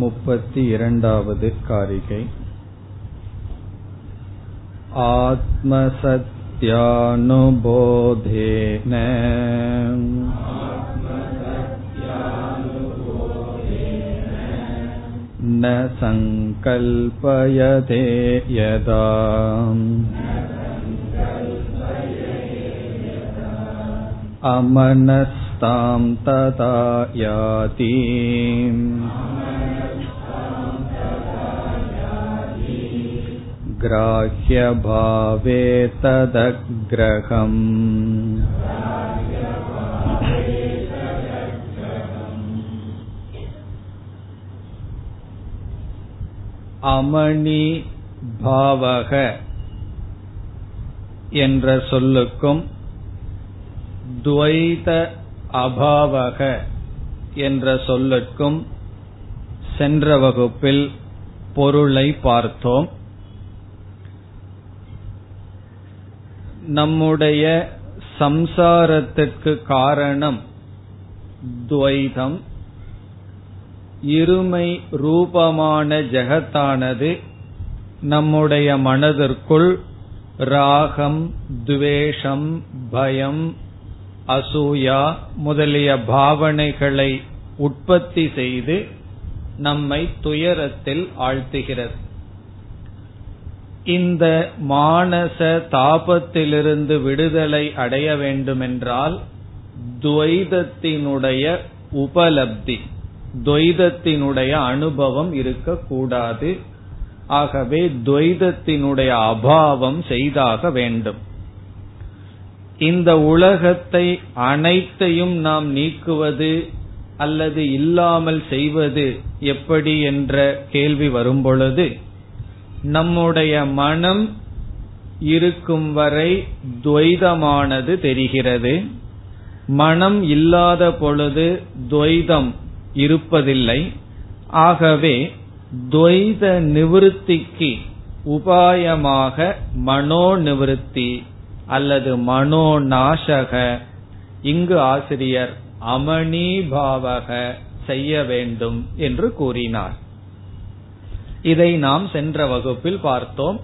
मुपति इरण्डावद् कारिकै आत्मसत्यानुबोधेन न सङ्कल्पयते यदा अमनस्तां तदा याति ग्राह्यभावे तदग्रहम् அமணி பாவக என்ற சொல்லுக்கும் துவைத அபாவக என்ற சொல்லுக்கும் சென்ற வகுப்பில் பொருளை பார்த்தோம் நம்முடைய சம்சாரத்திற்கு காரணம் துவைதம். இருமை ரூபமான ஜெகத்தானது நம்முடைய மனதிற்குள் ராகம் துவேஷம் பயம் அசூயா முதலிய பாவனைகளை உற்பத்தி செய்து நம்மை துயரத்தில் ஆழ்த்துகிறது. இந்த மானச தாபத்திலிருந்து விடுதலை அடைய வேண்டுமென்றால் துவைதத்தினுடைய உபலப்தி துவைதத்தினுடைய அனுபவம் இருக்கக்கூடாது. ஆகவே துவைதத்தினுடைய அபாவம் செய்தாக வேண்டும். இந்த உலகத்தை அனைத்தையும் நாம் நீக்குவது அல்லது இல்லாமல் செய்வது எப்படி என்ற கேள்வி வரும்பொழுது நம்முடைய மனம் இருக்கும் வரை துவைதமானது தெரிகிறது. மனம் இல்லாத பொழுது துவைதம் இருப்பதில்லை. ஆகவே துவைத நிவிருத்திக்கு உபாயமாக மனோ நிவிருத்தி அல்லது மனோ நாசக இங்கு ஆசிரியர் அமணிபாவக செய்ய வேண்டும் என்று கூறினார். இதை நாம் சென்ற வகுப்பில் பார்த்தோம்.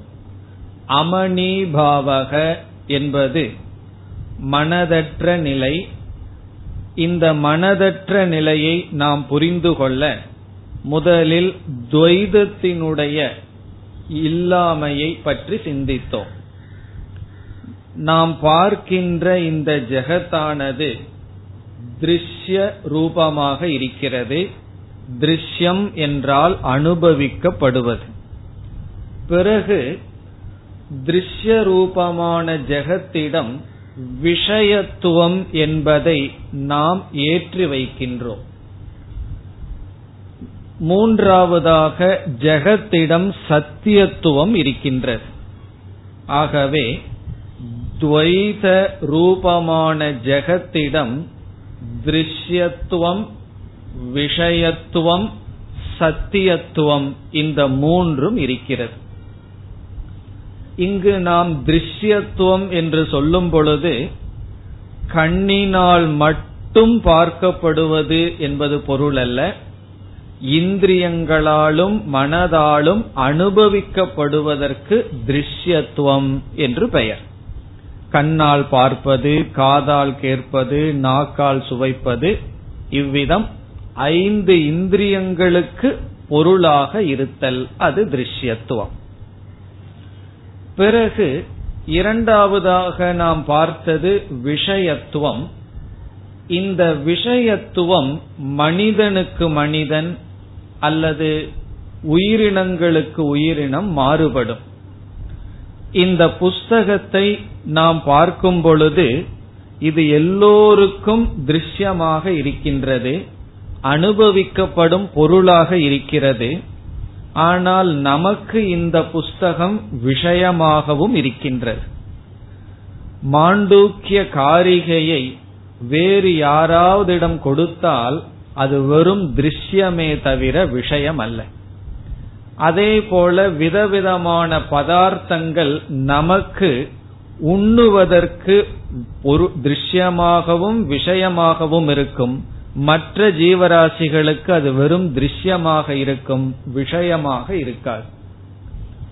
அமணிபாவக என்பது மனதற்ற நிலை. இந்த மனதற்ற நிலையை நாம் புரிந்து கொள்ள முதலில் துவைதத்தினுடைய இல்லாமையை பற்றி சிந்தித்தோம். நாம் பார்க்கின்ற இந்த ஜெகத்தானது திருஷ்ய ரூபமாக இருக்கிறது. திருஷ்யம் என்றால் அனுபவிக்கப்படுவது. பிறகு திருஷ்ய ரூபமான ஜெகத்திடம் விஷயத்துவம் என்பதை நாம் ஏற்றி வைக்கின்றோம். மூன்றாவதாக ஜெகத்திடம் சத்தியத்துவம் இருக்கின்றது. ஆகவே துவைத ரூபமான ஜெகத்திடம் திருஷ்யத்துவம் விஷயத்துவம் சத்தியத்துவம் இந்த மூன்றும் இருக்கிறது. இங்கு நாம் திருஷ்யத்துவம் என்று சொல்லும் பொழுது கண்ணினால் மட்டும் பார்க்கப்படுவது என்பது பொருள் அல்ல. இந்திரியங்களாலும் மனதாலும் அனுபவிக்கப்படுவதற்கு திருஷ்யத்துவம் என்று பெயர். கண்ணால் பார்ப்பது காதால் கேட்பது நாக்கால் சுவைப்பது இவ்விதம் ஐந்து இந்திரியங்களுக்கு பொருளாக இருத்தல் அது திருஷ்யத்துவம். பிறகு இரண்டாவதாக நாம் பார்த்தது விஷயத்துவம். இந்த விஷயத்துவம் மனிதனுக்கு மனிதன் அல்லது உயிரினங்களுக்கு உயிரினம் மாறுபடும். இந்த புஸ்தகத்தை நாம் பார்க்கும் பொழுது இது எல்லோருக்கும் திருஷ்யமாக இருக்கின்றது. அனுபவிக்கப்படும் பொருளாக இருக்கிறது. ஆனால் நமக்கு இந்த புஸ்தகம் விஷயமாகவும் இருக்கின்றது. மாண்டூக்கிய காரிகையை வேறு யாராவதிடம் கொடுத்தால் அது வெறும் திருஷ்யமே தவிர விஷயம் அல்ல அதே போல விதவிதமான பதார்த்தங்கள் நமக்கு உண்ணுவதற்கு ஒரு திருஷ்யமாகவும் விஷயமாகவும் இருக்கும். மற்ற ஜீவராசிகளுக்கு அது வெறும் திருஷ்யமாக இருக்கும் விஷயமாக இருக்காது.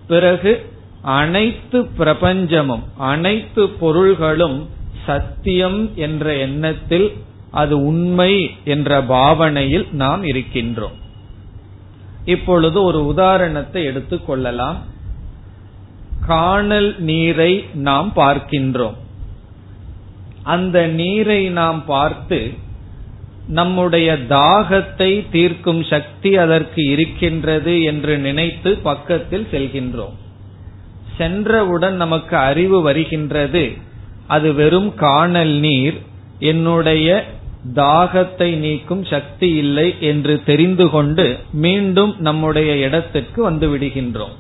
பிறகு அனைத்து பிரபஞ்சமும் அனைத்து பொருள்களும் சத்தியம் என்ற எண்ணத்தில் அது உண்மை என்ற பாவனையில் நாம் இருக்கின்றோம். இப்பொழுது ஒரு உதாரணத்தை எடுத்துக்கொள்ளலாம் காணல் நீரை நாம் பார்க்கின்றோம். அந்த நீரை நாம் பார்த்து நம்முடைய தாகத்தை தீர்க்கும் சக்தி அதற்கு இருக்கின்றது என்று நினைத்து பக்கத்தில் செல்கின்றோம். சென்றவுடன் நமக்கு அறிவு வருகின்றது. அது வெறும் காணல் நீர். என்னுடைய தாகத்தை நீக்கும் சக்தி இல்லை என்று தெரிந்து கொண்டு மீண்டும் நம்முடைய இடத்திற்கு வந்து விடுகின்றோம்.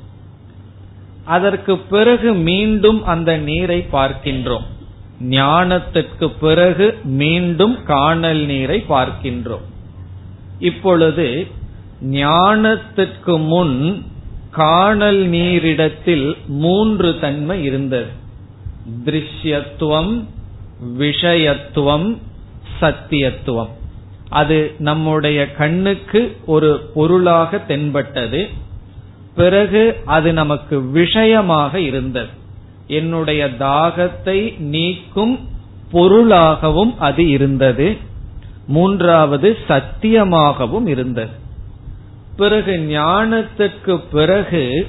அதற்கு பிறகு மீண்டும் அந்த நீரை பார்க்கின்றோம். ஞானத்திற்கு பிறகு மீண்டும் காணல் நீரை பார்க்கின்றோம். இப்பொழுது ஞானத்திற்கு முன் காணல் நீரிடத்தில் மூன்று தன்மை இருந்தது. திருஷ்யத்துவம் விஷயத்துவம் சத்தியத்துவம். அது நம்முடைய கண்ணுக்கு ஒரு பொருளாக தென்பட்டது. பிறகு அது நமக்கு விஷயமாக இருந்தது. என்னுடைய தாகத்தை நீக்கும் பொருளாகவும் அது இருந்தது. மூன்றாவது சத்தியமாகவும் இருந்தது. பிறகு ஞானத்துக்கு பிறகு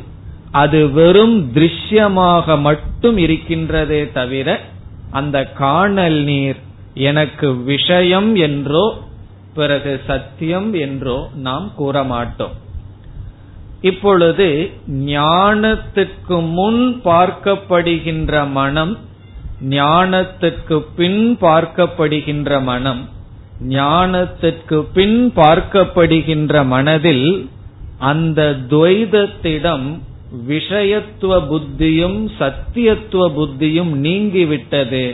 அது வெறும் திருஷ்யமாக மட்டும் இருக்கின்றதே தவிர அந்த காணல் நீர் எனக்கு விஷயம் என்றோ பிறகு சத்தியம் என்றோ நாம் கூற மாட்டோம் இப்பொழுது ஞானத்துக்கு முன் பார்க்கப்படுகின்ற மனம் ஞானத்துக்கு பின் பார்க்கப்படுகின்ற மனம் ஞானத்துக்கு பின் பார்க்கப்படுகின்ற மனதில் அந்த துவைதத்திடம் விஷயத்துவ புத்தியும் சத்தியத்துவ புத்தியும் நீங்கிவிட்டது.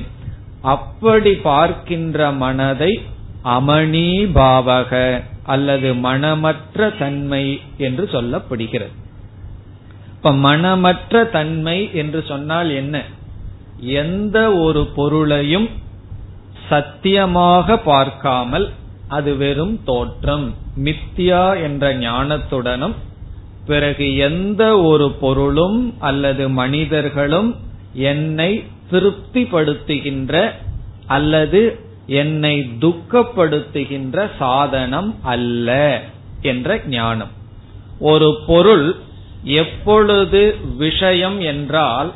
அப்படி பார்க்கின்ற மனதை அமணி பாவக. அல்லது மனமற்ற தன்மை என்று சொல்லப்படுகிறது. இப்ப மனமற்ற தன்மை என்று சொன்னால் என்ன? எந்த ஒரு பொருளையும் சத்தியமாக பார்க்காமல் அது வெறும் தோற்றம். மித்தியா என்ற ஞானத்துடனும் பிறகு எந்த ஒரு பொருளும் அல்லது மனிதர்களும் என்னை திருப்திப்படுத்துகின்ற அல்லது என்னை துக்கப்படுத்துகின்ற சாதனம் அல்ல என்ற ஞானம். ஒரு பொருள் எப்பொழுது விஷயம் என்றால்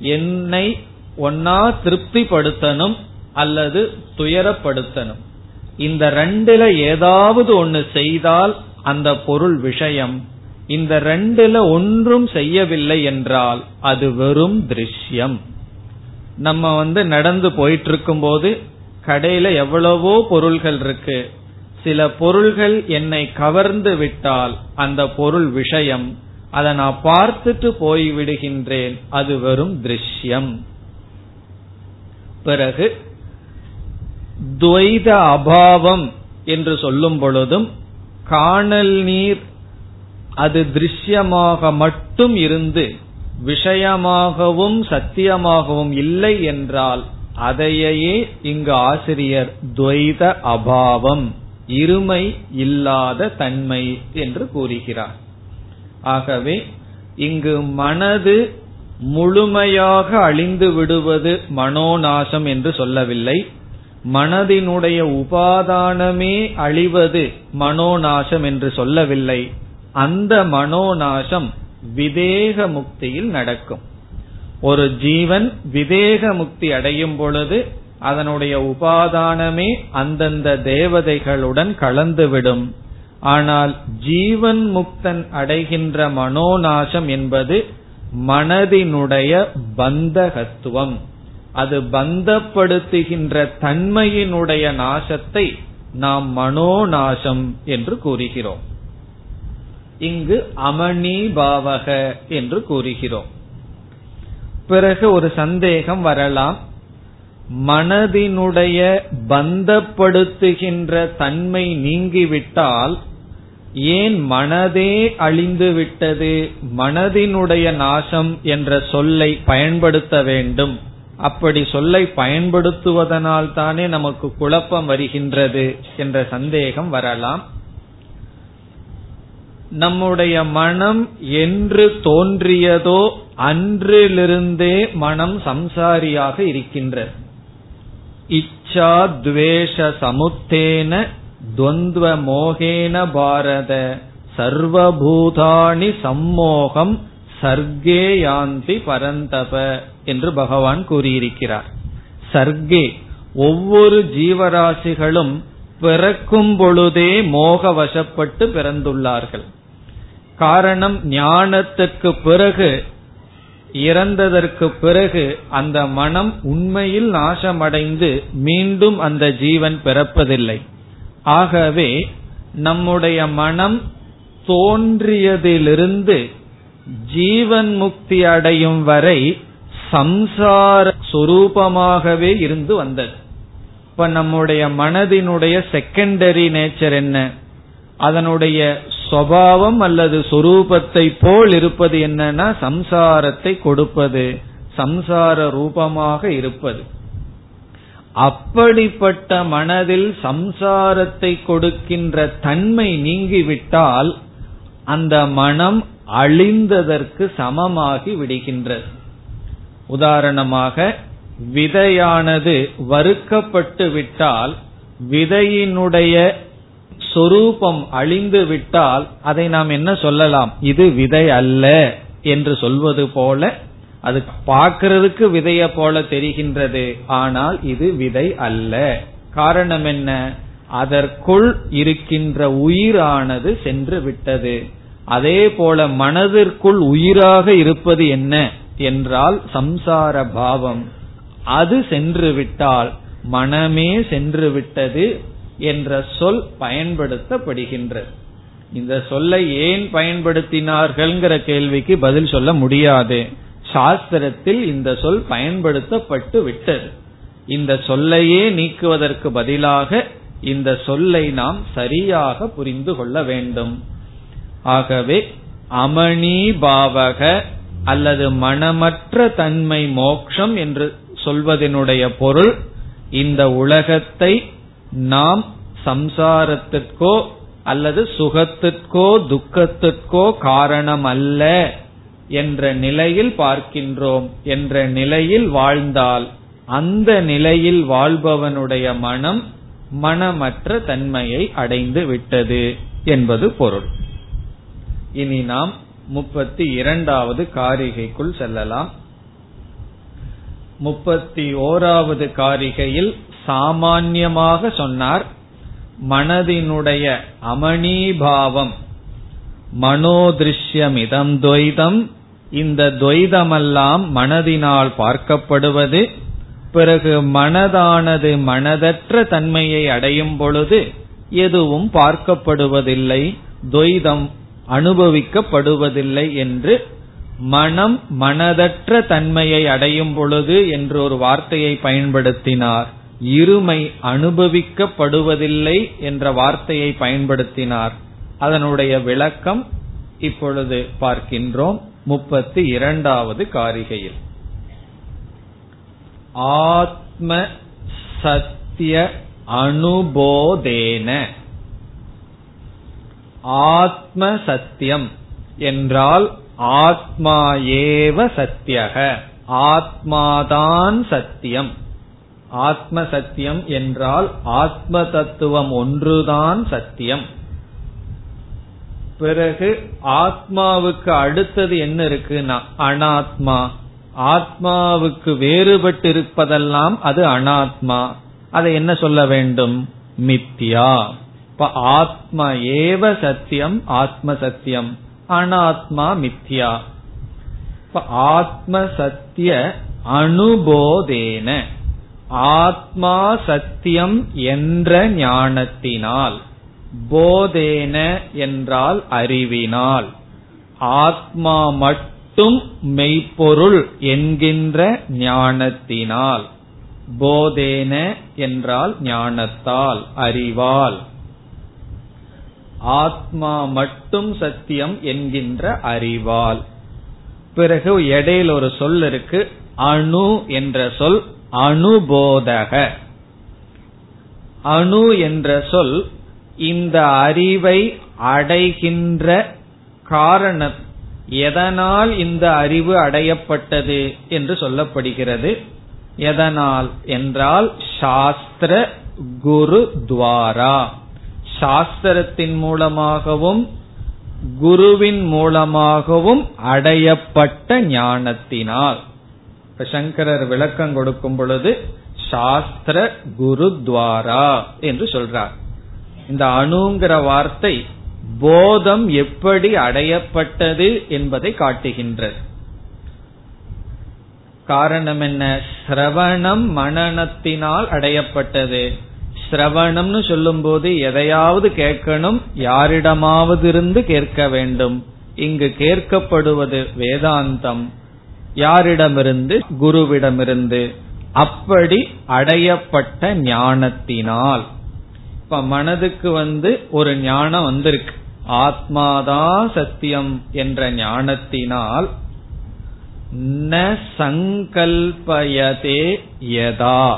என்னை ஒன்னா திருப்திப்படுத்தணும் அல்லது துயரப்படுத்தணும். இந்த ரெண்டுல ஏதாவது ஒன்னு செய்தால் அந்த பொருள் விஷயம். இந்த ரெண்டுல ஒன்றும் செய்யவில்லை என்றால் அது வெறும் திருஷ்யம். நம்ம வந்து நடந்து போயிட்டு இருக்கும் போது கடையில எவ்வளவோ பொருள்கள் இருக்கு. சில பொருள்கள் என்னை கவர்ந்து விட்டால் அந்த பொருள் விஷயம். அதை நான் பார்த்துட்டு போய் விடுகின்றேன் அது வெறும் திருஷ்யம். பிறகு துவைத அபாவம் என்று சொல்லும் பொழுதும் காணல் நீர் அது திருஷ்யமாக மட்டும் இருந்து விஷயமாகவும் சத்தியமாகவும் இல்லை என்றால் அதையே இங்கு ஆசிரியர் துவைத அபாவம் இருமை இல்லாத தன்மை என்று கூறுகிறார். ஆகவே இங்கு மனது முழுமையாக அழிந்து விடுவது மனோநாசம் என்று சொல்லவில்லை. மனதினுடைய உபாதானமே அழிவது மனோநாசம் என்று சொல்லவில்லை. அந்த மனோநாசம் விதேக முக்தியில் நடக்கும். ஒரு ஜீவன் விவேக முக்தி அடையும் பொழுது அதனுடைய உபாதானமே அந்தந்த தேவதைகளுடன் கலந்துவிடும். ஆனால் ஜீவன் முக்தன் அடைகின்ற மனோநாசம் என்பது மனதினுடைய பந்தகத்துவம். அது பந்தப்படுத்துகின்ற தன்மையினுடைய நாசத்தை நாம் மனோநாசம் என்று கூறுகிறோம். இங்கு அமணி பாவக என்று கூறுகிறோம். பிறகு ஒரு சந்தேகம் வரலாம். மனதினுடைய பந்தப்படுத்துகின்ற தன்மை நீங்கிவிட்டால் ஏன் மனதே அழிந்து விட்டது மனதினுடைய நாசம் என்ற சொல்லை பயன்படுத்த வேண்டும். அப்படி சொல்லை பயன்படுத்துவதனால் தானே நமக்கு குழப்பம் வருகின்றது என்ற சந்தேகம் வரலாம். நம்முடைய மனம் என்று தோன்றியதோ அன்றிலிருந்தே மனம் சம்சாரியாக இருக்கின்றது. இச்சா துவேஷ சமுத்தேன துவந்துவ மோகேன பாரத சர்வபூதாணி சம்மோகம் சர்க்கே யாந்தி பரந்தப என்று பகவான் கூறியிருக்கிறார். சர்க்கே ஒவ்வொரு ஜீவராசிகளும் பிறக்கும் பொழுதே மோக வசப்பட்டு பிறந்துள்ளார்கள். காரணம் ஞானத்துக்கு பிறகு இறந்ததற்கு பிறகு அந்த மனம் உண்மையில் நாசமடைந்து மீண்டும் அந்த ஜீவன் பிறப்பதில்லை. ஆகவே நம்முடைய மனம் தோன்றியதிலிருந்து ஜீவன் முக்தி அடையும் வரை சம்சார சொரூபமாகவே இருந்து வந்தது. இப்ப நம்முடைய மனதினுடைய செகண்டரி நேச்சர் என்ன? அதனுடைய சுவாவம் அல்லது சொரூபத்தை போல் இருப்பது என்னன்னா சம்சாரத்தை கொடுப்பது சம்சார ரூபமாக இருப்பது. அப்படிப்பட்ட மனதில் சம்சாரத்தை கொடுக்கின்ற தன்மை நீங்கிவிட்டால் அந்த மனம் அழிந்ததற்கு சமமாகி விடுகின்றது. உதாரணமாக விதையானது வறுக்கப்பட்டு விட்டால் விதையினுடைய சொரூபம் அழிந்து விட்டால் அதை நாம் என்ன சொல்லலாம்? இது விதை அல்ல என்று சொல்வது போல அது பார்க்கிறதுக்கு விதைய போல தெரிகின்றது. ஆனால் இது விதை அல்ல. காரணம் என்ன? அதற்குள் இருக்கின்ற உயிரானது சென்று விட்டது. அதே போல மனதிற்குள் உயிராக இருப்பது என்ன என்றால் சம்சார பாவம். அது சென்று விட்டால் மனமே சென்று விட்டது. என்ற சொல் பயன்படுத்தப்படுகின்றது இந்த சொல்லை ஏன் பயன்படுத்தினார்கள்ங்கிற கேள்விக்கு பதில் சொல்ல முடியாது. சாஸ்திரத்தில் இந்த சொல் பயன்படுத்தப்பட்டு விட்டது. இந்த சொல்லையே நீக்குவதற்கு பதிலாக இந்த சொல்லை நாம் சரியாக புரிந்து கொள்ள வேண்டும். ஆகவே அமணி பாவக அல்லது மனமற்ற தன்மை மோக்ஷம் என்று சொல்வதனுடைய பொருள் இந்த உலகத்தை நாம் சம்சாரத்திற்கோ அல்லது சுகத்திற்கோ துக்கத்திற்கோ காரணம் அல்ல என்ற நிலையில் பார்க்கின்றோம் என்ற நிலையில் வாழ்ந்தால் அந்த நிலையில் வாழ்பவனுடைய மனம் மனமற்ற தன்மையை அடைந்து விட்டது என்பது பொருள். இனி நாம் முப்பத்தி இரண்டாவது காரிகைக்குள் செல்லலாம். முப்பத்தி ஓராவது காரிகையில் சாமான்யமாக சொன்னார் மனதினுடைய அமணீபாவம் மனோதிருஷ்யமிதம் துவைதம் இந்த துவைதமெல்லாம் மனதினால் பார்க்கப்படுவது பிறகு மனதானது மனதற்ற தன்மையை அடையும் பொழுது எதுவும் பார்க்கப்படுவதில்லை துவைதம் அனுபவிக்கப்படுவதில்லை என்று மனம் மனதற்ற தன்மையை அடையும் பொழுது என்று ஒரு வார்த்தையை பயன்படுத்தினார். இருமை அனுபவிக்கப்படுவதில்லை என்ற வார்த்தையை பயன்படுத்தினார். அதனுடைய விளக்கம் இப்பொழுது பார்க்கின்றோம் முப்பத்தி இரண்டாவது காரிகையில். ஆத்ம சத்திய அனுபோதேன. ஆத்ம சத்தியம் என்றால் ஆத்மா ஏவ சத்தியக. ஆத்மாதான் சத்தியம். ஆத்ம சத்தியம் என்றால் ஆத்ம தத்துவம் ஒன்றுதான் சத்தியம். பிறகு ஆத்மாவுக்கு அடுத்தது என்ன இருக்குன்னா அனாத்மா. ஆத்மாவுக்கு வேறுபட்டு இருப்பதெல்லாம் அது அனாத்மா. அதை என்ன சொல்ல வேண்டும்? மித்தியா இப்ப ஆத்மா ஏவ சத்தியம் ஆத்ம சத்தியம் அனாத்மா மித்யா. இப்ப ஆத்ம சத்திய அனுபோதேன. ஆத்மா சத்தியம் என்ற ஞானத்தினால் போதேன என்றால் அறிவினால். ஆத்மா மட்டும் மெய்ப்பொருள் என்கின்ற ஞானத்தினால் போதேன என்றால் ஞானத்தால் அறிவால். ஆத்மா மட்டும் சத்தியம் என்கின்ற அறிவால். பிறகு இடையில் ஒரு சொல் இருக்கு அணு என்ற சொல் அனுபோதக. அணு என்ற சொல் இந்த அறிவை அடைகின்ற காரணம் எதனால் இந்த அறிவு அடையப்பட்டது என்று சொல்லப்படுகிறது. எதனால் என்றால் சாஸ்திர குரு துவாரா. சாஸ்திரத்தின் மூலமாகவும் குருவின் மூலமாகவும் அடையப்பட்ட ஞானத்தினால். சங்கரர் விளக்கம் கொடுக்கும் பொழுது சாஸ்திர குருத்வாரா என்று சொல்றார். இந்த அணுங்கிற வார்த்தை போதம் எப்படி அடையப்பட்டது என்பதை காட்டுகின்றது. காரணம் என்ன? சிரவணம் மனநத்தினால் அடையப்பட்டது. சிரவணம்னு சொல்லும் போது எதையாவது கேட்கணும் யாரிடமாவது இருந்து கேட்க வேண்டும். இங்கு கேட்கப்படுவது வேதாந்தம். யாரிடமிருந்து? குருவிடமிருந்து. அப்படி அடையப்பட்ட ஞானத்தினால். இப்ப மனதுக்கு வந்து ஒரு ஞானம் வந்திருக்கு. ஆத்மாதான் சத்தியம் என்ற ஞானத்தினால் ந சங்கல்பயதே யதா.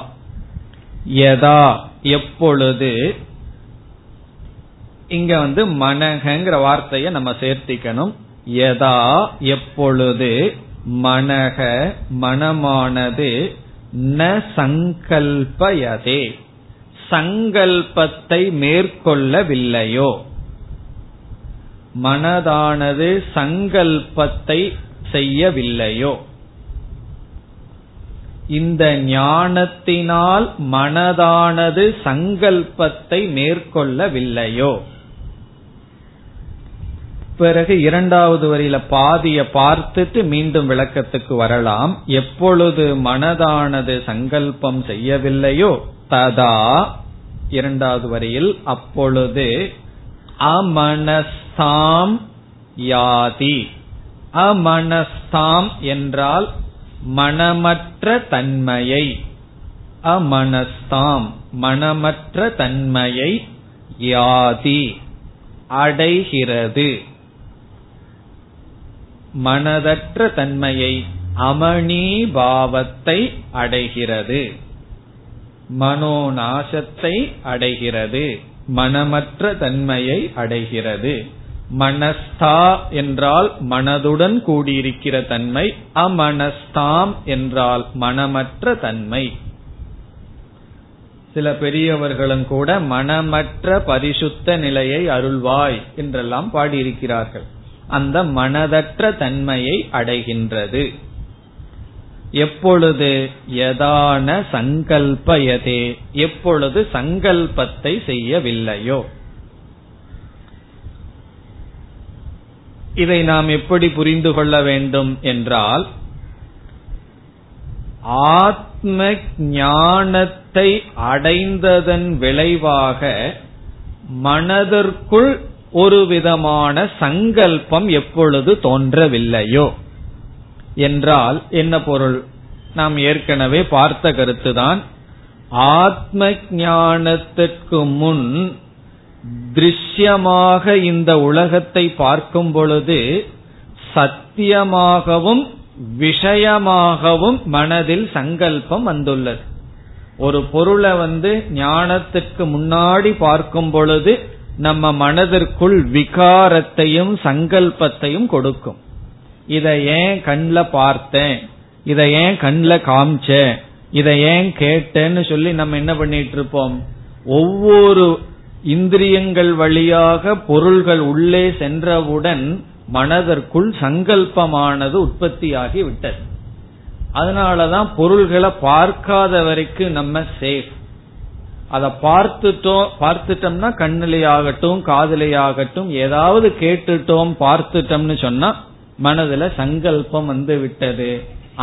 யதா எப்பொழுது? இங்க வந்து மனகங்கிற வார்த்தையை நம்ம சேர்த்திக்கணும். யதா எப்பொழுது? மனக மனமானது ந சங்கல்பயதே. சங்கல்பத்தை மேற்கொள்ளவில்லையோ. மனதானது சங்கல்பத்தை செய்யவில்லையோ. இந்த ஞானத்தினால் மனதானது சங்கல்பத்தை மேற்கொள்ளவில்லையோ. பிறகு இரண்டாவது வரியில பாதிய பார்த்துட்டு மீண்டும் விளக்கத்துக்கு வரலாம். எப்பொழுது மனதானது சங்கல்பம் செய்யவில்லையோ ததா இரண்டாவது வரியில் அப்பொழுது அமனஸ்தாம் யாதி. அமனஸ்தாம் என்றால் மனமற்ற தன்மையை. அமனஸ்தாம் மனமற்ற தன்மையை யாதி. அடைகிறது. மனதற்ற தன்மையை அமணீபாவத்தை அடைகிறது. மனோநாசத்தை அடைகிறது. மனமற்ற தன்மையை அடைகிறது. மனஸ்தா என்றால் மனதுடன் கூடியிருக்கிற தன்மை அமனஸ்தாம் என்றால் மனமற்ற தன்மை. சில பெரியவர்களும் கூட மனமற்ற பரிசுத்த நிலையை அருள்வாய் என்றெல்லாம் பாடியிருக்கிறார்கள். அந்த மனதற்ற தன்மையை அடைகின்றது. எப்பொழுது யதான சங்கல்பயதே எப்பொழுது சங்கல்பத்தை செய்யவில்லையோ. இதை நாம் எப்படி புரிந்து கொள்ள வேண்டும் என்றால் ஆத்ம ஞானத்தை அடைந்ததன் விளைவாக மனதிற்குள் ஒரு விதமான சங்கல்பம் எப்பொழுது தோன்றவில்லையோ என்றால் என்ன பொருள்? நாம் ஏற்கனவே பார்த்த கருத்துதான் ஆத்ம ஞானத்திற்கு முன் திருஷ்யமாக இந்த உலகத்தை பார்க்கும் பொழுது சத்தியமாகவும் விஷயமாகவும் மனதில் சங்கல்பம் வந்துள்ளது. ஒரு பொருளை வந்து ஞானத்துக்கு முன்னாடி பார்க்கும் பொழுது நம்ம மனதிற்குள் விகாரத்தையும் சங்கல்பத்தையும் கொடுக்கும். இதை ஏன் கண்ணில் பார்த்தேன்? இதை ஏன் கண்ணில் காமிச்சேன்? இதை ஏன் கேட்டேன்னு சொல்லி நம்ம என்ன பண்ணிட்டு இருப்போம்? ஒவ்வொரு இந்திரியங்கள் வழியாக பொருள்கள் உள்ளே சென்றவுடன் மனதிற்குள் சங்கல்பமானது உற்பத்தியாகி விட்டது அதனாலதான் பொருள்களை பார்க்காத வரைக்கும் நம்ம சேஃப் அதை பார்த்துட்டோம் பார்த்துட்டோம்னா கண்ணிலேயாகட்டும் காதலையாகட்டும் ஏதாவது கேட்டுட்டோம் பார்த்துட்டோம்னு சொன்னா மனதுல சங்கல்பம் வந்து விட்டது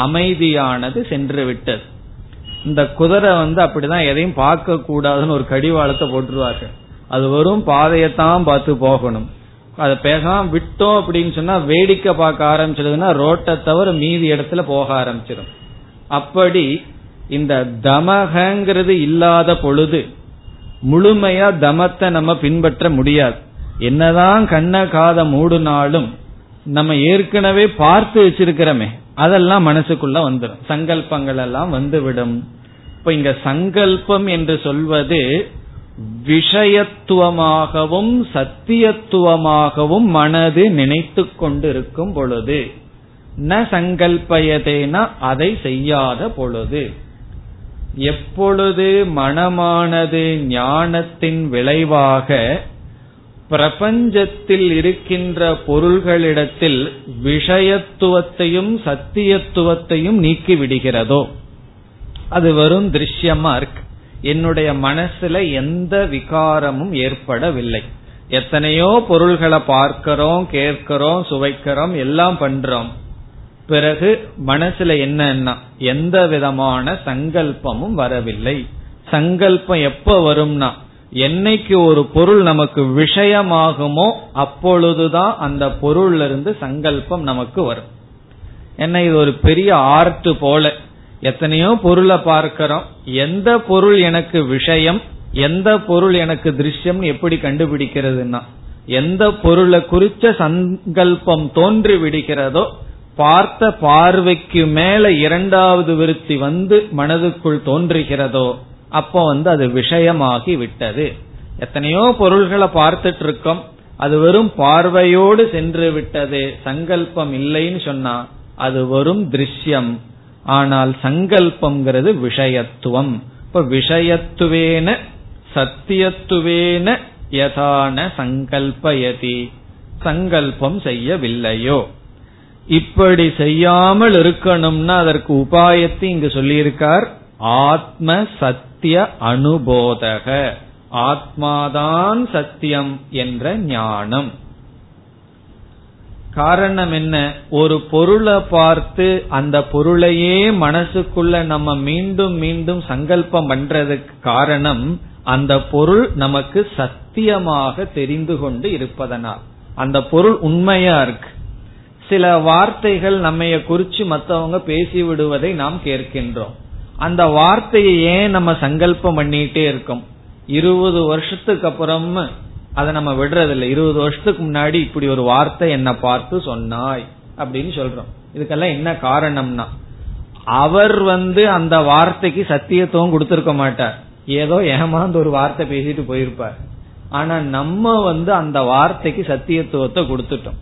அமைதியானது சென்று விட்டது. இந்த குதிரை வந்து அப்படிதான் எதையும் பார்க்க கூடாதுன்னு ஒரு கடிவாளத்தை போட்டுருவார்கள். அது வரும் பாதையத்தான் பார்த்து போகணும். அதை பேசாம விட்டோம் அப்படின்னு சொன்னா வேடிக்கை பார்க்க ஆரம்பிச்சதுன்னா ரோட்டை தவிர மீதி இடத்துல போக ஆரம்பிச்சிடும். அப்படி இந்த தமகங்கிறது இல்லாத பொழுது முழுமையா தமத்தை நம்ம பின்பற்ற முடியாது. என்னதான் கண்ண காத மூடுனாலும் நம்ம ஏற்கனவே பார்த்து வச்சிருக்கிறோமே அதெல்லாம் மனசுக்குள்ள வந்துடும் சங்கல்பங்கள் எல்லாம் வந்துவிடும். இப்ப இங்க சங்கல்பம் என்று சொல்வது விஷயத்துவமாகவும் சத்தியத்துவமாகவும் மனது நினைத்து கொண்டிருக்கும் பொழுது ந சங்கல்பயதேனா அதை செய்யாத பொழுது. எப்பொழுது மனமானது ஞானத்தின் விளைவாக பிரபஞ்சத்தில் இருக்கின்ற பொருள்களிடத்தில் விஷயத்துவத்தையும் சத்தியத்துவத்தையும் நீக்கிவிடுகிறதோ? அது வெறும் திருஷ்யமா இருக்கு. என்னுடைய மனசுல எந்த விகாரமும் ஏற்படவில்லை. எத்தனையோ பொருள்களை பார்க்கிறோம் கேட்கிறோம் சுவைக்கிறோம் எல்லாம் பண்றோம். பிறகு மனசுல என்னன்னா எந்த விதமான சங்கல்பமும் வரவில்லை. சங்கல்பம் எப்ப வரும்னா என்னைக்கு ஒரு பொருள் நமக்கு விஷயமாகுமோ அப்பொழுதுதான் அந்த பொருள்ல இருந்து சங்கல்பம் நமக்கு வரும். என்ன இது ஒரு பெரிய ஆர்ட் போல. எத்தனையோ பொருளை பார்க்கிறோம். எந்த பொருள் எனக்கு விஷயம் எந்த பொருள் எனக்கு திருஷ்யம் எப்படி கண்டுபிடிக்கிறதுனா எந்த பொருளை குறிச்ச சங்கல்பம் தோன்றி விடுகிறதோ பார்த்த பார்வைக்கு மேல இரண்டாவது விருத்தி வந்து மனதுக்குள் தோன்றுகிறதோ அப்போ வந்து அது விஷயமாகி விட்டது. எத்தனையோ பொருள்களை பார்த்துட்டு இருக்கோம் அது வெறும் பார்வையோடு சென்று விட்டது. சங்கல்பம் இல்லைன்னு சொன்னா அது வெறும் திருஷ்யம். ஆனால் சங்கல்பம்ங்கிறது விஷயத்துவம். இப்ப விஷயத்துவேன சத்தியத்துவேன யதான சங்கல்பயதி. சங்கல்பம் செய்யவில்லையோ? இப்படி செய்யாமல் இருக்கணும்னா அதற்கு உபாயத்தை இங்கு சொல்லியிருக்கார். ஆத்ம சத்திய அனுபோதக. ஆத்மாதான் சத்தியம் என்ற ஞானம். காரணம் என்ன? ஒரு பொருளை பார்த்து அந்த பொருளையே மனசுக்குள்ள நம்ம மீண்டும் மீண்டும் சங்கல்பம் பண்றதுக்கு காரணம் அந்த பொருள் நமக்கு சத்தியமாக தெரிந்து கொண்டு இருப்பதனால். அந்த பொருள் உண்மையா இருக்கு? சில வார்த்தைகள் நம்மைய குறிச்சு மற்றவங்க பேசி விடுவதை நாம் கேட்கின்றோம். அந்த வார்த்தையை ஏன் நம்ம சங்கல்பம் பண்ணிட்டே இருக்கோம்? இருபது வருஷத்துக்கு அப்புறம் அதை நம்ம விடுறதில்லை. இருபது வருஷத்துக்கு முன்னாடி இப்படி ஒரு வார்த்தை என்ன பார்த்து சொன்னாய் அப்படின்னு சொல்றோம். இதுக்கெல்லாம் என்ன காரணம்னா அவர் வந்து அந்த வார்த்தைக்கு சத்தியத்துவம் கொடுத்திருக்க மாட்டார். ஏதோ ஏமாந்து ஒரு வார்த்தை பேசிட்டு போயிருப்பார். ஆனா நம்ம வந்து அந்த வார்த்தைக்கு சத்தியத்துவத்தை கொடுத்துட்டோம்.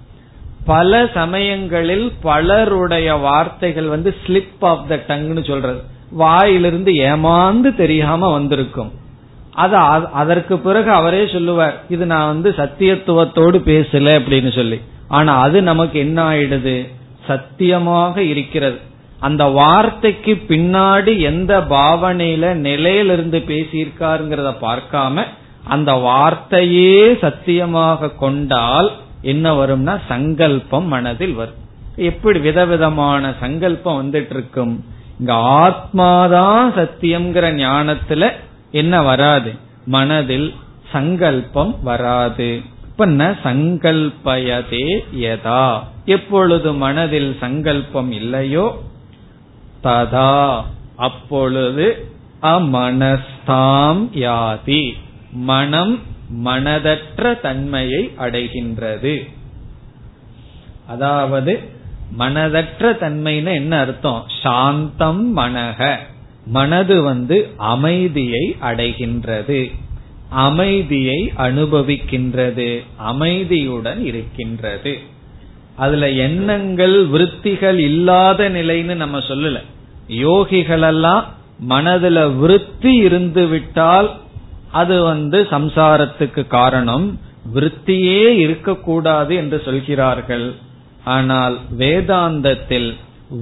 பல சமயங்களில் பலருடைய வார்த்தைகள் வந்து ஸ்லிப் ஆஃப் த டங்னு சொல்றது. வாயிலிருந்து ஏமாந்து தெரியாம வந்திருக்கும். அது அதற்கு பிறகு அவரே சொல்லுவார் இது நான் வந்து சத்தியத்துவத்தோடு பேசல அப்படின்னு சொல்லி. ஆனா அது நமக்கு என்ன ஆயிடுது? சத்தியமாக இருக்கிறது. அந்த வார்த்தைக்கு பின்னாடி எந்த பாவனையில நிலையிலிருந்து பேசியிருக்காருங்கிறத பார்க்காம அந்த வார்த்தையே சத்தியமாக கொண்டால் என்ன வரும்னா சங்கல்பம் மனதில் வரும். எப்படி விதவிதமான சங்கல்பம் வந்துட்டு இருக்கும் இங்க ஆத்மாதான் சத்தியம்ங்கிற ஞானத்துல என்ன வராது? மனதில் சங்கல்பம் வராது. இப்ப ந சங்கல்பயதே யதா. எப்பொழுது மனதில் சங்கல்பம் இல்லையோ ததா. அப்பொழுது அமனஸ்தாம் யாதி. மனம் மனதற்ற தன்மையை அடைகின்றது. அதாவது மனதற்ற தன்மைன்னு என்ன அர்த்தம்? சாந்தம் மனக. மனது வந்து அமைதியை அடைகின்றது. அமைதியை அனுபவிக்கின்றது. அமைதியுடன் இருக்கின்றது. அதுல எண்ணங்கள் விருத்திகள் இல்லாத நிலைன்னு நம்ம சொல்லல. யோகிகளெல்லாம் மனதுல விருத்தி இருந்து விட்டால் அது வந்து சம்சாரத்துக்கு காரணம். விருத்தியே இருக்கக்கூடாது என்று சொல்கிறார்கள். ஆனால் வேதாந்தத்தில்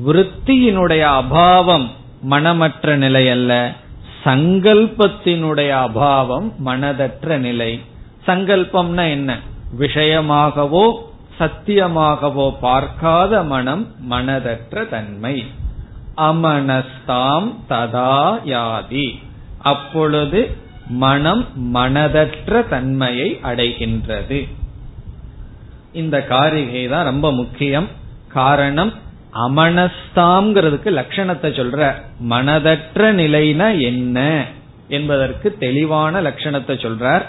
விருத்தியினுடைய அபாவம் மனமற்ற நிலை அல்ல. சங்கல்பத்தினுடைய அபாவம் மனதற்ற நிலை. சங்கல்பம்னா என்ன? விஷயமாகவோ சத்தியமாகவோ பார்க்காத மனம் மனதற்ற தன்மை. அமனஸ்தாம் ததா யாதி. அப்பொழுது மனம் மனதற்ற தன்மையை அடைகின்றது. இந்த காரிகை தான் ரொம்ப முக்கியம். காரணம் அமனஸ்தாம்ங்கிறதுக்கு லட்சணத்தை சொல்ற. மனதற்ற நிலைனா என்ன என்பதற்கு தெளிவான லட்சணத்தை சொல்றார்.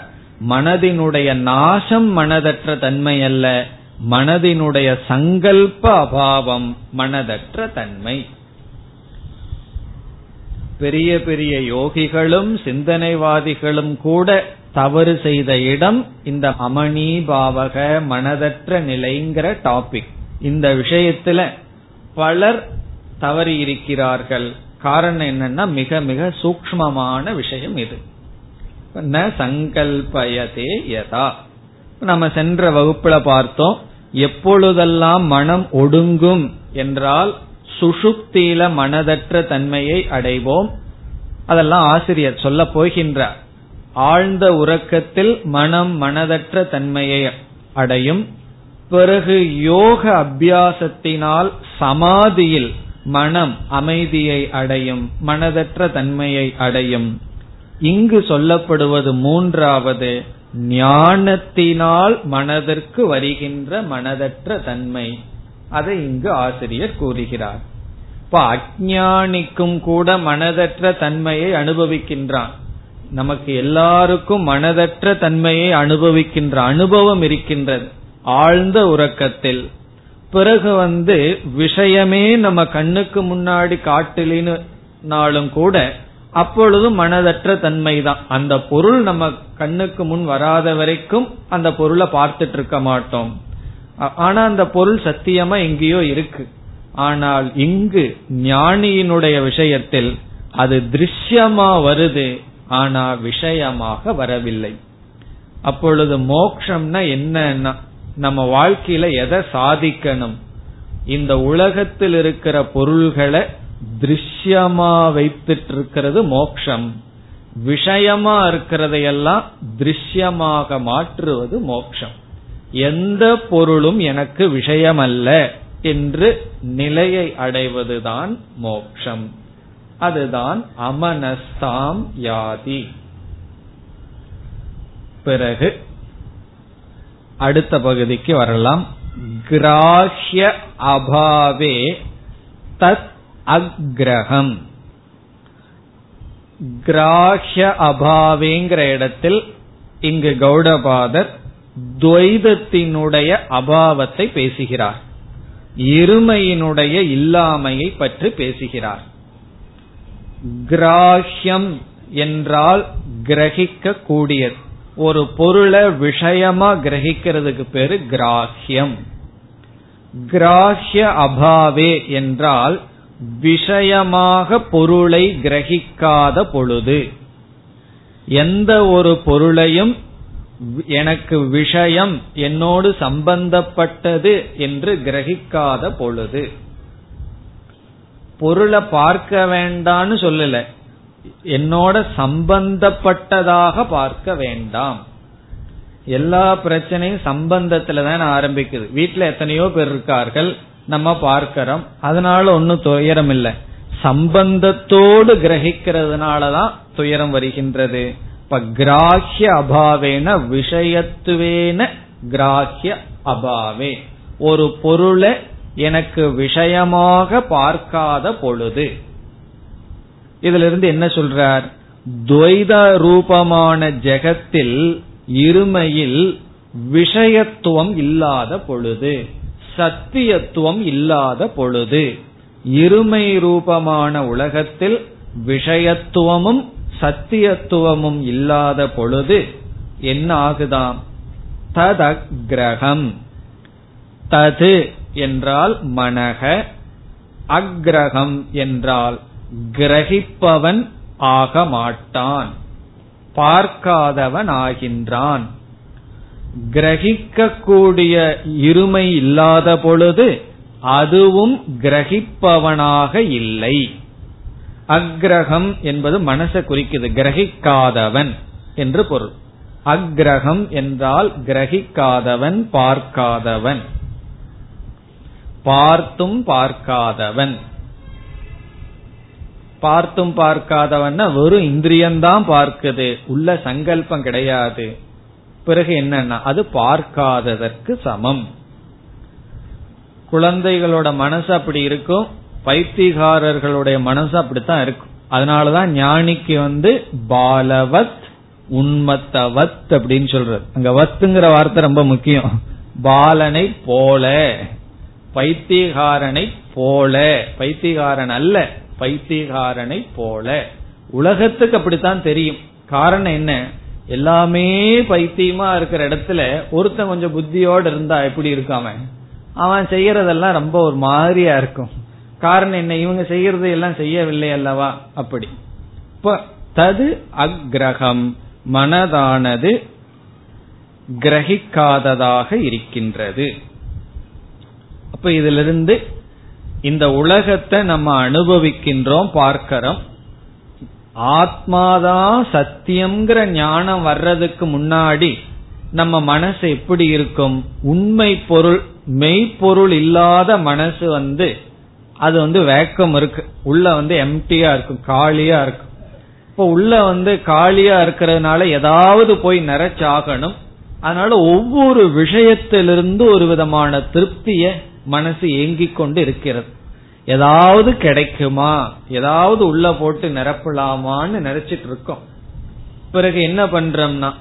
மனதினுடைய நாசம் மனதற்ற தன்மை அல்ல. மனதினுடைய சங்கல்ப அபாவம் மனதற்ற தன்மை. பெரிய பெரிய யோகிகளும் சிந்தனைவாதிகளும் கூட தவறு செய்த இடம் இந்த அமணி பாவக மனதற்ற நிலைங்கிற டாபிக் இந்த விஷயத்துல பலர் தவறி இருக்கிறார்கள் காரணம் என்னன்னா மிக மிக சூக்மமான விஷயம் இது. ந சங்கல்பயதே யதா. நம்ம சென்ற வகுப்புல பார்த்தோம் எப்பொழுதெல்லாம் மனம் ஒடுங்கும் என்றால் சுஷுப்தியில மனதற்ற தன்மையை அடைவோம். அதெல்லாம் ஆசிரியர் சொல்ல போகின்றார். ஆழ்ந்த உறக்கத்தில் மனம் மனதற்ற தன்மையை அடையும். பிறகு யோக அபியாசத்தினால் சமாதியில் மனம் அமைதியை அடையும் மனதற்ற தன்மையை அடையும். இங்கு சொல்லப்படுவது மூன்றாவது ஞானத்தினால் மனதிற்கு வருகின்ற மனதற்ற தன்மை. அதை இங்கு ஆசிரியர் கூறுகிறார். இப்ப அஜானிக்கும் கூட மனதற்ற தன்மையை அனுபவிக்கின்றான். நமக்கு எல்லாருக்கும் மனதற்ற தன்மையை அனுபவிக்கின்ற அனுபவம் இருக்கின்றது. ஆழ்ந்த உறக்கத்தில். பிறகு வந்து விஷயமே நம்ம கண்ணுக்கு முன்னாடி காட்டிலினாலும் கூட அப்பொழுதும் மனதற்ற தன்மை தான் அந்த பொருள் நம்ம கண்ணுக்கு முன் வராத வரைக்கும் அந்த பொருளை பார்த்துட்டு இருக்க மாட்டோம். ஆனா அந்த பொருள் சத்தியமா எங்கேயோ இருக்கு. ஆனால் இங்கு ஞானியினுடைய விஷயத்தில் அது திருஷ்யமா வருது ஆனா விஷயமாக வரவில்லை. அப்பொழுது மோக்ஷம்னா என்னன்னா நம்ம வாழ்க்கையில எதை சாதிக்கணும்? இந்த உலகத்தில் இருக்கிற பொருள்களை திருஷ்யமா வைத்துட்டு இருக்கிறது மோக்ஷம். விஷயமா இருக்கிறதையெல்லாம் திருஷ்யமாக மாற்றுவது மோக்ஷம். எந்த பொருளும் எனக்கு விஷயமல்ல என்று நிலையை அடைவதுதான் மோக்ஷம். அதுதான் அமனஸ்தாம் யாதி. பிறகு அடுத்த பகுதிக்கு வரலாம். கிராஹ்ய அபாவே தத் அக்ரஹம். கிராஹ்ய அபாவேங்கிற இடத்தில் இங்கு கௌடபாதர் துவைதத்தினுடைய அபாவத்தை பேசுகிறார். இருமையினுடைய இல்லாமையை பற்றி பேசுகிறார். கிராஹ்யம் என்றால் கிரகிக்க கூடியது ஒரு பொருளை விஷயமா கிரகிக்கிறதுக்கு பேரு கிராஹ்யம். கிராஹ்ய அபாவே என்றால் விஷயமாக பொருளை கிரகிக்காத பொழுது. எந்த ஒரு பொருளையும் எனக்கு விஷயம் என்னோடு சம்பந்தப்பட்டது என்று கிரகிக்காத பொழுது. பொருளை பார்க்க வேண்டான்னு சொல்லல. என்னோட சம்பந்தப்பட்டதாக பார்க்க வேண்டாம். எல்லா பிரச்சனையும் சம்பந்தத்துல தான் ஆரம்பிக்குது. வீட்டுல எத்தனையோ பேர் இருக்கார்கள் நம்ம பார்க்கிறோம். அதனால ஒன்னும் துயரம் இல்லை சம்பந்தத்தோடு கிரகிக்கிறதுனாலதான் துயரம் வருகின்றது. இப்ப கிராஹ்ய அபாவேன விஷயத்துவேன கிராஹ்ய அபாவே. ஒரு பொருளை எனக்கு விஷயமாக பார்க்காத பொழுது. இதுல இருந்து என்ன சொல்றார்? துவைத ரூபமான ஜெகத்தில் இருமையில் விஷயத்துவம் இல்லாத பொழுது சத்தியத்துவம் இல்லாத பொழுது இருமை ரூபமான உலகத்தில் விஷயத்துவமும் சத்தியத்துவமும் இல்லாத பொழுது என்ன ஆகுதாம்? ததக்ரகம். தது என்றால் மனக அக்ரகம் என்றால் கிரகிப்பவன் ஆக மாட்டான் பார்க்காதவன் ஆகின்றான் கிரகிக்கக்கூடிய இருமை இல்லாத பொழுது அதுவும் கிரகிப்பவனாக இல்லை. அக்ரகம் என்பது மனசை குறிக்குது கிரகிக்காதவன் என்று பொருள். அக்ரகம் என்றால் கிரகிக்காதவன் பார்க்காதவன். பார்த்தும் பார்க்காதவன். பார்த்தும் பார்க்காதவன் வெறும் இந்திரியம்தான் பார்க்குது உள்ள சங்கல்பம் கிடையாது. பிறகு என்னன்னா அது பார்க்காததற்கு சமம். குழந்தைகளோட மனசு அப்படி இருக்கும் பைத்தியகாரர்களுடைய மனசு அப்படித்தான் இருக்கும். அதனாலதான் ஞானிக்கு வந்து பாலவத் உண்மத்தவத் அப்படின்னு சொல்றது. அங்க வத்துங்கிற வார்த்தை ரொம்ப முக்கியம். பாலனை போல பைத்தியகாரனை போல பைத்தியகாரன் அல்ல பைத்தியகாரனை போல. உலகத்துக்கு அப்படித்தான் தெரியும். காரணம் என்ன? எல்லாமே பைத்தியமா இருக்கிற இடத்துல ஒருத்தன் கொஞ்சம் புத்தியோடு இருந்தா எப்படி இருக்காம அவன் செய்யறதெல்லாம் ரொம்ப ஒரு மாதிரியா இருக்கும். காரணம் என்ன? இவங்க செய்யறது எல்லாம் செய்யவில்லை அல்லவா? அப்படி. இப்ப தது அக்ரகம் மனதானது கிரகிக்காததாக இருக்கின்றது. அப்ப இதிலிருந்து இந்த உலகத்தை நம்ம அனுபவிக்கின்றோம் பார்க்கிறோம். ஆத்மாதான் சத்தியம்ங்கிற ஞானம் வர்றதுக்கு முன்னாடி நம்ம மனசு எப்படி இருக்கும்? உண்மை பொருள் மெய்ப்பொருள் இல்லாத மனசு வந்து அது வந்து வேக்கம் இருக்கு. உள்ள வந்து எம்டியா இருக்கும் காலியா இருக்கும் இப்ப உள்ள வந்து காலியா இருக்கிறதுனால ஏதாவது போய் நிறைச்சாகணும். அதனால ஒவ்வொரு விஷயத்திலிருந்து ஒரு விதமான திருப்திய மனசு ஏங்கிக் கொண்டு இருக்கிறது. ஏதாவது கிடைக்குமா? ஏதாவது உள்ள போட்டு நிரப்பலாமான்னு நினைச்சிட்டு இருக்கோம். பிறகு என்ன பண்றோம்னா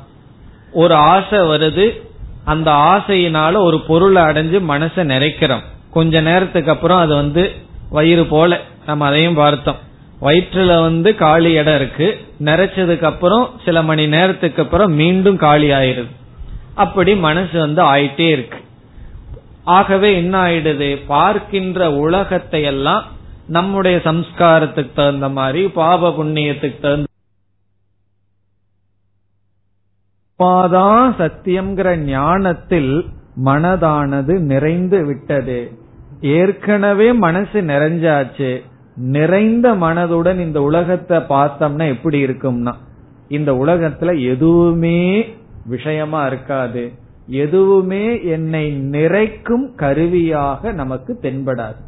ஒரு ஆசை வருது. அந்த ஆசையினால ஒரு பொருளை அடைஞ்சு மனசை நிறைக்கிறோம். கொஞ்ச நேரத்துக்கு அப்புறம் அது வந்து வயிறு போல நம்ம அதையும் பார்த்தோம். வயிற்றுல வந்து காலி இடம் இருக்கு. நிறைச்சதுக்கு அப்புறம் சில மணி நேரத்துக்கு அப்புறம் மீண்டும் காலி ஆயிருது அப்படி மனசு வந்து ஆயிட்டே இருக்கு. ஆகவே என்ன ஆயிடுது? பார்க்கின்ற உலகத்தை எல்லாம் நம்முடைய சம்ஸ்காரத்துக்கு தகுந்த மாதிரி பாப புண்ணியத்துக்கு தகுந்த சத்தியம்ங்கிற ஞானத்தில் மனதானது நிறைந்து விட்டது. ஏற்கனவே மனசு நிறைஞ்சாச்சு நிறைந்த மனதுடன் இந்த உலகத்தை பார்த்தோம்னா எப்படி இருக்கும்னா இந்த உலகத்துல எதுவுமே விஷயமா இருக்காது. எதுவுமே என்னை நிறைக்கும் கருவியாக நமக்கு தென்படாது.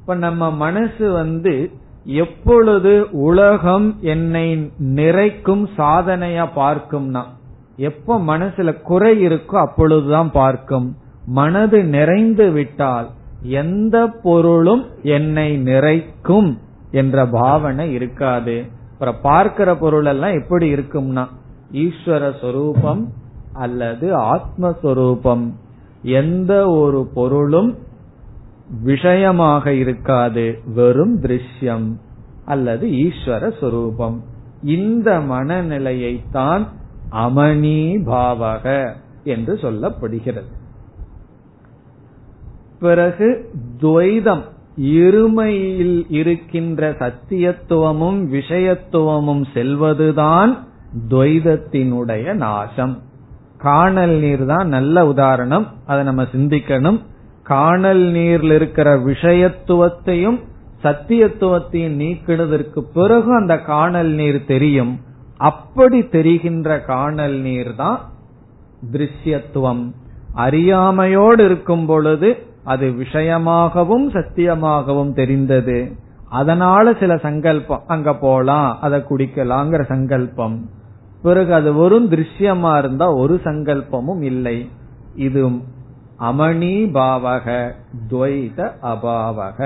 இப்ப நம்ம மனசு வந்து எப்பொழுது உலகம் என்னை நிறைக்கும் சாதனையா பார்க்கும்னா எப்ப மனசுல குறை இருக்கோ அப்பொழுதுதான் பார்க்கும். மனது நிறைந்து விட்டால் எந்த பொருளும் என்னை நிறைக்கும் என்ற பாவனை இருக்காது. அப்புறம் பார்க்கிற பொருள் எல்லாம் எப்படி இருக்கும்னா ஈஸ்வர சொரூபம் அல்லது ஆத்மஸ்வரூபம். எந்த ஒரு பொருளும் விஷயமாக இருக்காது. வெறும் திருஷ்யம் அல்லது ஈஸ்வர சொரூபம். இந்த மனநிலையைத்தான் அமனி பாவக என்று சொல்லப்படுகிறது. பிறகு துவைதம் இருமையில் இருக்கின்ற சத்தியத்துவமும் விஷயத்துவமும் செல்வதுதான் துவைதத்தினுடைய நாசம். காணல் நீர் தான் நல்ல உதாரணம். அதை நம்ம சிந்திக்கணும். காணல் நீர்ல இருக்கிற விஷயத்துவத்தையும் சத்தியத்துவத்தையும் நீக்கினதற்கு பிறகு அந்த காணல் நீர் தெரியும். அப்படி தெரிகின்ற காணல் நீர் தான் திருஷ்யத்துவம். அறியாமையோடு இருக்கும் பொழுது அது விஷயமாகவும் சத்தியமாகவும் தெரிந்தது. அதனால சில சங்கல்பம் அங்க போலாம் அதை குடிக்கலாங்கிற சங்கல்பம். பிறகு அது வெறும் திருஷ்யமா இருந்தா ஒரு சங்கல்பமும் இல்லை. இது அமணி பாவக துவைத அபாவக.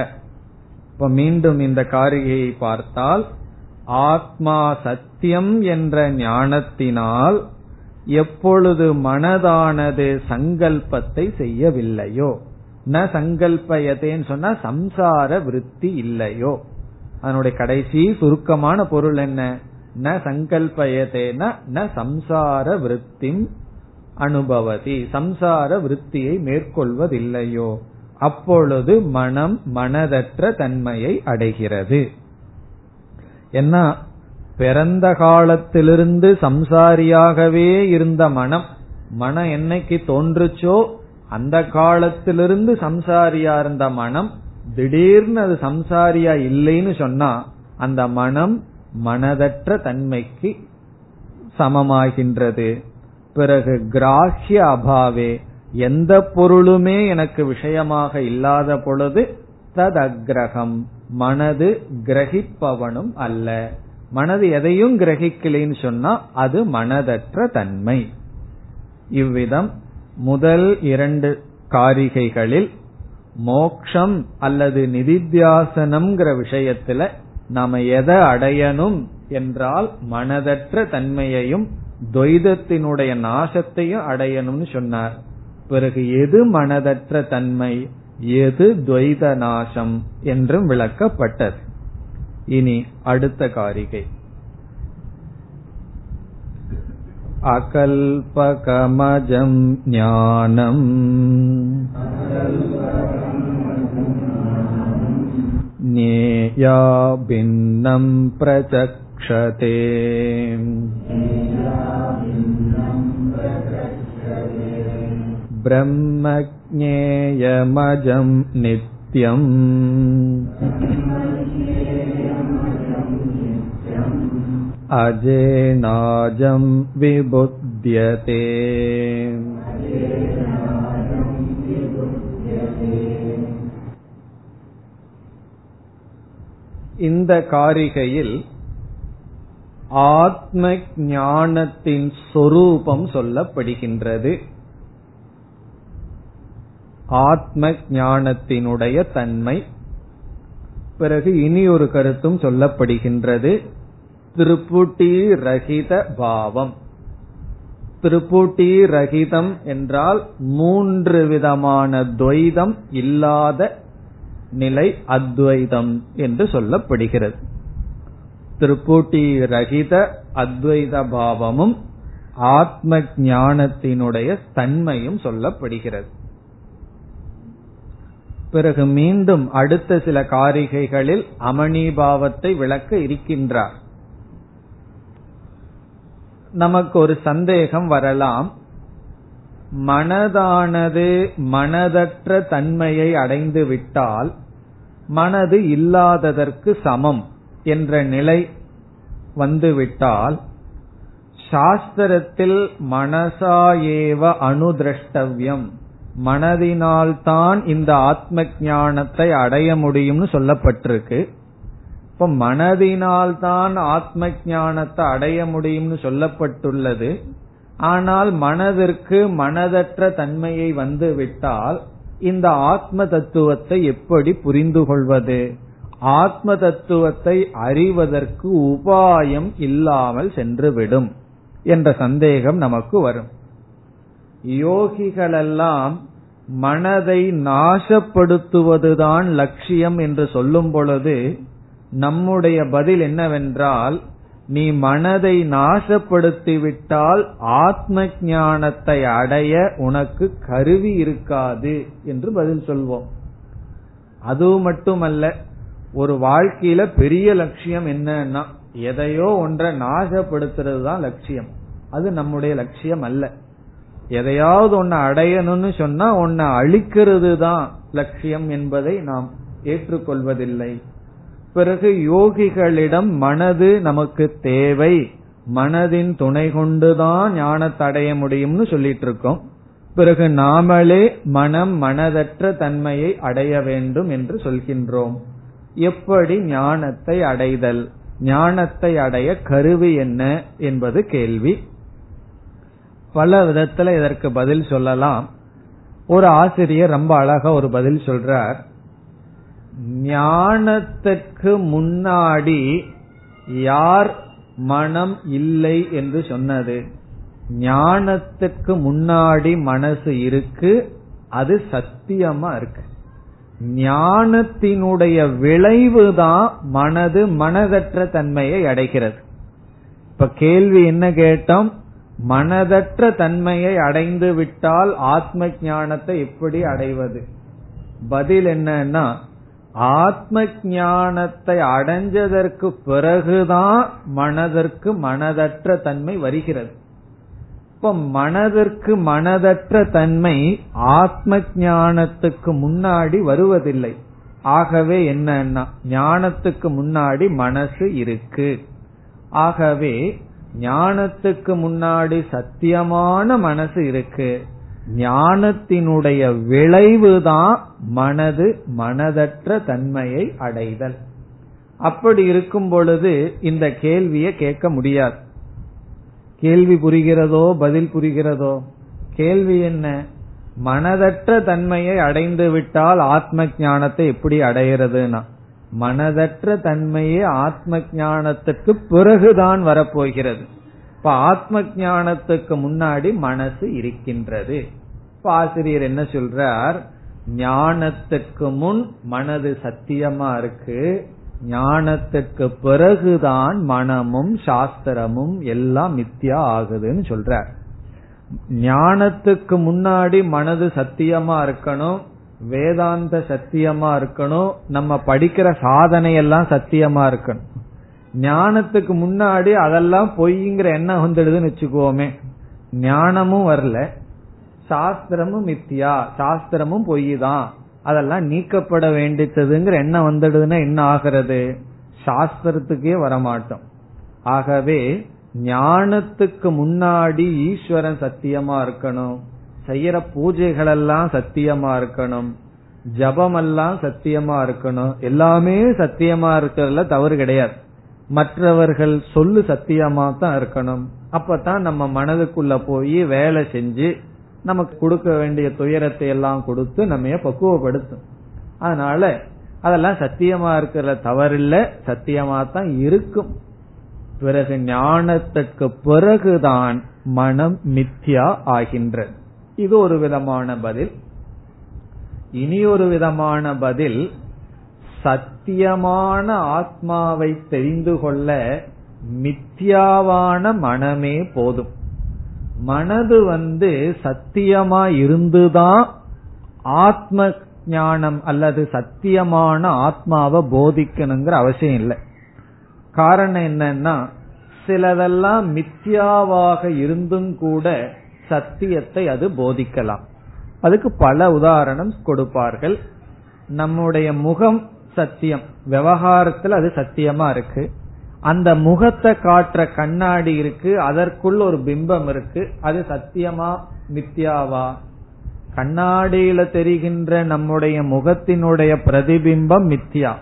இப்ப மீண்டும் இந்த காரிகையை பார்த்தால் ஆத்மா சத்தியம் என்ற ஞானத்தினால் எப்பொழுது மனதானது சங்கல்பத்தை செய்யவில்லையோ ந சங்கல்பயத்தேன்னு சொன்னா சம்சார விருத்தி இல்லையோ. அதனுடைய கடைசி சுருக்கமான பொருள் என்ன? ந சங்கல்பயத்தேன ந சம்சார விருத்தி அனுபவதி. சம்சார விருத்தியை மேற்கொள்வதில்லையோ. அப்பொழுது மனம் மனதற்ற தன்மையை அடைகிறது. என்ன பிறந்த காலத்திலிருந்து சம்சாரியாகவே இருந்த மனம் மனம் என்னைக்கு தோன்றுச்சோ அந்த காலத்திலிருந்து சம்சாரியா இருந்த மனம் திடீர்னு அது சம்சாரியா இல்லைன்னு சொன்னா அந்த மனம் மனதற்ற தன்மைக்கு சமமாகின்றது. பிறகு கிராஹ்ய அபாவே எந்த பொருளுமே எனக்கு விஷயமாக இல்லாத பொழுது தத் அக்ரகம் மனது கிரகிப்பவனும் அல்ல. மனது எதையும் கிரகிக்கலைன்னு சொன்னா அது மனதற்ற தன்மை. இவ்விதம் முதல் இரண்டு காரிகைகளில் மோக்ஷம் அல்லது நிதித்தியாசனம்ங்கிற விஷயத்துல நாம எதை அடையணும் என்றால் மனதற்ற தன்மையையும் துவைதத்தினுடைய நாசத்தையும் அடையணும்னு சொன்னார். பிறகு எது மனதற்ற தன்மை எது துவைத நாசம் என்றும் விளக்கப்பட்டது. இனி அடுத்த காரிகை. अकल्पकमजं ज्ञानम् ज्ञेया भिन्नं प्रचक्षते ब्रह्मज्ञेयमजं नित्यम् अजेनाजं विबुध्यते இந்த காரிகையில் ஆத்ம ஞானத்தின் சொரூபம் சொல்லப்படுகின்றது ஆத்ம ஞானத்தினுடைய தன்மை பிறகு இனி ஒரு கருத்தும் சொல்லப்படுகின்றது திருப்புட்டி ரகித பாவம். திருப்புட்டி ரகிதம் என்றால் மூன்று விதமான துவைதம் இல்லாத நிலை அத்வைதம் என்று சொல்லப்படுகிறது. திருப்பூட்டி ரகித அத்வைத பாவமும் ஆத்ம ஞானத்தினுடைய தன்மையும் சொல்லப்படுகிறது. பிறகு மீண்டும் அடுத்த சில காரிகைகளில் அமணிபாவத்தை விளக்க இருக்கின்றார். நமக்கு ஒரு சந்தேகம் வரலாம். மனதானது மனதற்ற தன்மையை அடைந்து விட்டால் மனது இல்லாததற்கு சமம் என்ற நிலை வந்துவிட்டால் சாஸ்திரத்தில் மனசா ஏவ அனுதிரஷ்டவியம். மனதினால்தான் இந்த ஆத்ம ஞானத்தை அடைய முடியும்னு சொல்லப்பட்டிருக்கு. இப்ப மனதினால்தான் ஆத்ம ஞானத்தை அடைய முடியும்னு சொல்லப்பட்டுள்ளது. ஆனால் மனதிற்கு மனதற்ற தன்மையை வந்து விட்டால் இந்த ஆத்ம தத்துவத்தை எப்படி புரிந்து கொள்வது? ஆத்ம தத்துவத்தை அறிவதற்கு உபாயம் இல்லாமல் சென்றுவிடும் என்ற சந்தேகம் நமக்கு வரும். யோகிகளெல்லாம் மனதை நாசப்படுத்துவதுதான் லட்சியம் என்று சொல்லும் பொழுது நம்முடைய பதில் என்னவென்றால் நீ மனதை நாசப்படுத்திவிட்டால் ஆத்ம ஞானத்தை அடைய உனக்கு கருவி இருக்காது என்று பதில் சொல்வோம். அது மட்டுமல்ல ஒரு வாழ்க்கையில பெரிய லட்சியம் என்னன்னா எதையோ ஒன்றை நாசப்படுத்துறது தான் லட்சியம். அது நம்முடைய லட்சியம் அல்ல. எதையாவது ஒன்ன அடையணும்னு சொன்னா ஒன்ன அழிக்கிறது தான் லட்சியம் என்பதை நாம் ஏற்றுக்கொள்வதில்லை. பிறகு யோகிகளிடம் மனது நமக்கு தேவை. மனதின் துணை கொண்டுதான் ஞானத்தை அடைய முடியும்னு சொல்லிட்டு இருக்கோம் பிறகு நாமளே மனம் மனதற்ற தன்மையை அடைய வேண்டும் என்று சொல்கின்றோம். எப்படி ஞானத்தை அடைதல்? ஞானத்தை அடைய கருவி என்ன என்பது கேள்வி. பல விதத்துல இதற்கு பதில் சொல்லலாம். ஒரு ஆசிரியர் ரொம்ப அழகா ஒரு பதில் சொல்றார். ஞானத்துக்கு முன்னாடி யார் மனம் இல்லை என்று சொன்னது. ஞானத்துக்கு முன்னாடி மனசு இருக்கு அது சத்தியமா இருக்கு. ஞானத்தினுடைய விளைவு தான் மனது மனதற்ற தன்மையை அடைகிறது இப்ப கேள்வி என்ன கேட்டோம்? மனதற்ற தன்மையை அடைந்து விட்டால் ஆத்ம ஞானத்தை எப்படி அடைவது? பதில் என்னன்னா ஆத்ம ஞானத்தை அடைஞ்சதற்கு பிறகுதான் மனதிற்கு மனதற்ற தன்மை வருகிறது. இப்ப மனதிற்கு மனதற்ற தன்மை ஆத்ம ஞானத்துக்கு முன்னாடி வருவதில்லை. ஆகவே என்னன்னா ஞானத்துக்கு முன்னாடி மனசு இருக்கு. ஆகவே ஞானத்துக்கு முன்னாடி சத்தியமான மனசு இருக்கு. ஞானத்தினுடைய விளைவுதான் மனது மனதற்ற தன்மையை அடைதல். அப்படி இருக்கும் பொழுது இந்த கேள்வியை கேட்க முடியாது. கேள்வி புரிகிறதோ பதில் புரிகிறதோ? கேள்வி என்ன? மனதற்ற தன்மையை அடைந்து விட்டால் ஆத்ம ஞானத்தை எப்படி அடைகிறதுனா? மனதற்ற தன்மையே ஆத்ம ஞானத்துக்கு பிறகுதான் வரப்போகிறது. இப்ப ஆத்ம ஞானத்துக்கு முன்னாடி மனசு இருக்கின்றது. இப்ப ஆசிரியர் என்ன சொல்றார்? ஞானத்துக்கு முன் மனது சத்தியமா இருக்கு. ஞானத்துக்கு பிறகுதான் மனமும் சாஸ்திரமும் எல்லாம் மித்தியா ஆகுதுன்னு சொல்றார். ஞானத்துக்கு முன்னாடி மனது சத்தியமா இருக்கணும். வேதாந்த சத்தியமா இருக்கணும். நம்ம படிக்கிற சாதனை எல்லாம் சத்தியமா இருக்கணும். ஞானத்துக்கு முன்னாடி அதெல்லாம் பொய்ங்கிற எண்ணம் வந்துடுதுன்னு வச்சுக்கோமே. ஞானமும் வரல. சாஸ்திரமும் மித்தியா. சாஸ்திரமும் பொய் தான் அதெல்லாம் நீக்கப்பட வேண்டித்ததுங்கிற எண்ணம் வந்துடுதுன்னா என்ன ஆகிறது? சாஸ்திரத்துக்கே வரமாட்டோம். ஆகவே ஞானத்துக்கு முன்னாடி ஈஸ்வரன் சத்தியமா இருக்கணும். செய்யற பூஜைகள் எல்லாம் சத்தியமா இருக்கணும். ஜபம் எல்லாம் சத்தியமா இருக்கணும். எல்லாமே சத்தியமா இருக்கிறதுல தவறு கிடையாது. மற்றவர்கள் சொல்லு சத்தியமா தான் இருக்கணும். அப்பதான் நம்ம மனதுக்குள்ள போய் வேலை செஞ்சு நமக்கு கொடுக்க வேண்டிய துயரத்தை எல்லாம் கொடுத்து நம்ம பக்குவப்படுத்தும். அதனால அதெல்லாம் சத்தியமா இருக்கிற தவறில்ல சத்தியமா தான் இருக்கும். பிறகு ஞானத்திற்கு பிறகுதான் மனம் மித்யா ஆகின்றது. இது ஒரு விதமான பதில். இனி ஒரு விதமான பதில் சத்தியமான ஆத்மாவை தெரிந்து கொள்ள மித்யாவான மனமே போதும். மனது வந்து சத்தியமா இருந்துதான் ஆத்ம ஞானம் அல்லது சத்தியமான ஆத்மாவை போதிக்கணுங்கிற அவசியம் இல்லை. காரணம் என்னன்னா சிலதெல்லாம் மித்யாவாக இருந்தும் கூட சத்தியத்தை அது போதிக்கலாம். அதுக்கு பல உதாரணம் கொடுப்பார்கள். நம்முடைய முகம் சத்தியம். விவகாரத்துல அது சத்தியமா இருக்கு. அந்த முகத்தை காட்டுற கண்ணாடி இருக்கு அதற்குள் ஒரு பிம்பம் இருக்கு அது சத்தியமா மித்யாவா? கண்ணாடியில தெரிகின்ற நம்முடைய முகத்தினுடைய பிரதிபிம்பம் மித்யா.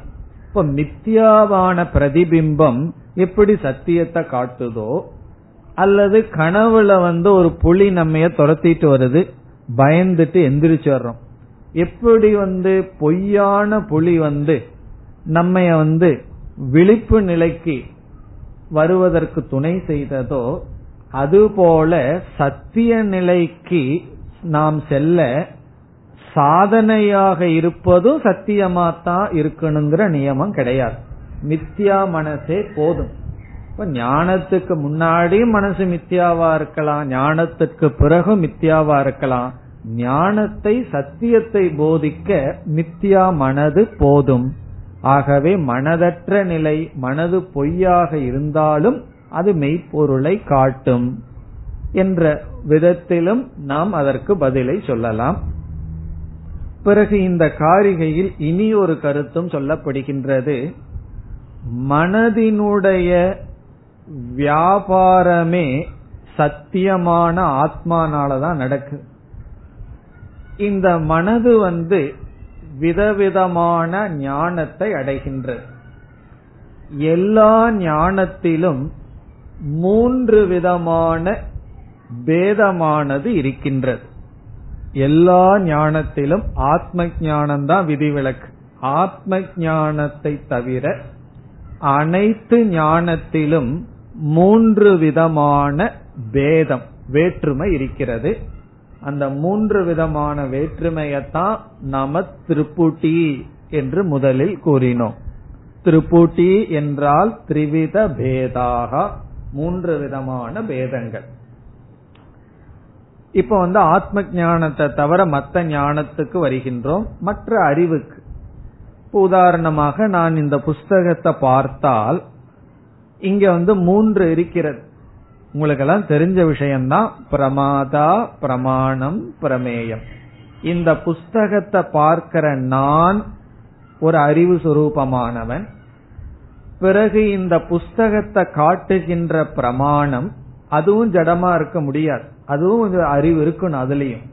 இப்ப மித்யாவான பிரதிபிம்பம் எப்படி சத்தியத்தை காட்டுதோ அல்லது கனவுல வந்து ஒரு புலி நம்மைய துரத்திட்டு வருது பயந்துட்டு எந்திரிச்சு வர்றோம். எப்படி வந்து பொய்யான புலி வந்து நம்ம வந்து விழிப்பு நிலைக்கு வருவதற்கு துணை செய்ததோ அதுபோல சத்திய நிலைக்கு நாம் செல்ல சாதனையாக இருப்பதும் சத்தியமாத்தான் இருக்கணுங்கிற நியமம் கிடையாது. மித்யா மனசே போதும். இப்ப ஞானத்துக்கு முன்னாடி மனசு மித்யாவா இருக்கலாம் ஞானத்துக்கு பிறகு மித்யாவா இருக்கலாம். ஞானத்தை சத்தியத்தை போதிக்க மித்யா மனது போதும். ஆகவே மனதற்ற நிலை மனது பொய்யாக இருந்தாலும் அது மெய்ப்பொருளை காட்டும் என்ற விதத்திலும் நாம் அதற்கு பதிலை சொல்லலாம். பிறகு இந்த காரிகையில் இனி ஒரு கருத்தும் சொல்லப்படுகின்றது. மனதினுடைய வியாபாரமே சத்தியமான ஆத்மானாலதான் நடக்குது இந்த மனது வந்து விதவிதமான ஞானத்தை அடைகின்றது. எல்லா ஞானத்திலும் மூன்று விதமான பேதமானது இருக்கின்றது. எல்லா ஞானத்திலும் ஆத்ம ஞானம்தான் விதிவிலக்கு. ஆத்ம ஞானத்தை தவிர அனைத்து ஞானத்திலும் மூன்று விதமான பேதம் வேற்றுமை இருக்கிறது. அந்த மூன்று விதமான வேற்றுமையத்தான் நாம திருப்புட்டி என்று முதலில் கூறினோம். திருப்புட்டி என்றால் திரிவித பேதாக மூன்று விதமான பேதங்கள். இப்ப வந்து ஆத்ம ஞானத்தை தவிர மற்ற ஞானத்துக்கு வருகின்றோம். மற்ற அறிவுக்கு. உதாரணமாக நான் இந்த புஸ்தகத்தை பார்த்தால் இங்க வந்து மூன்று இருக்கிறது. உங்களுக்கெல்லாம் தெரிஞ்ச விஷயம்தான் பிரமாதா பிரமாணம் பிரமேயம். இந்த புஸ்தகத்தை பார்க்கிற நான் ஒரு அறிவு சுரூபமானவன். பிறகு இந்த புஸ்தகத்தை காட்டுகின்ற பிரமாணம் அதுவும் ஜடமா இருக்க முடியாது. அதுவும் அறிவு இருக்கணும் அதுலயும்.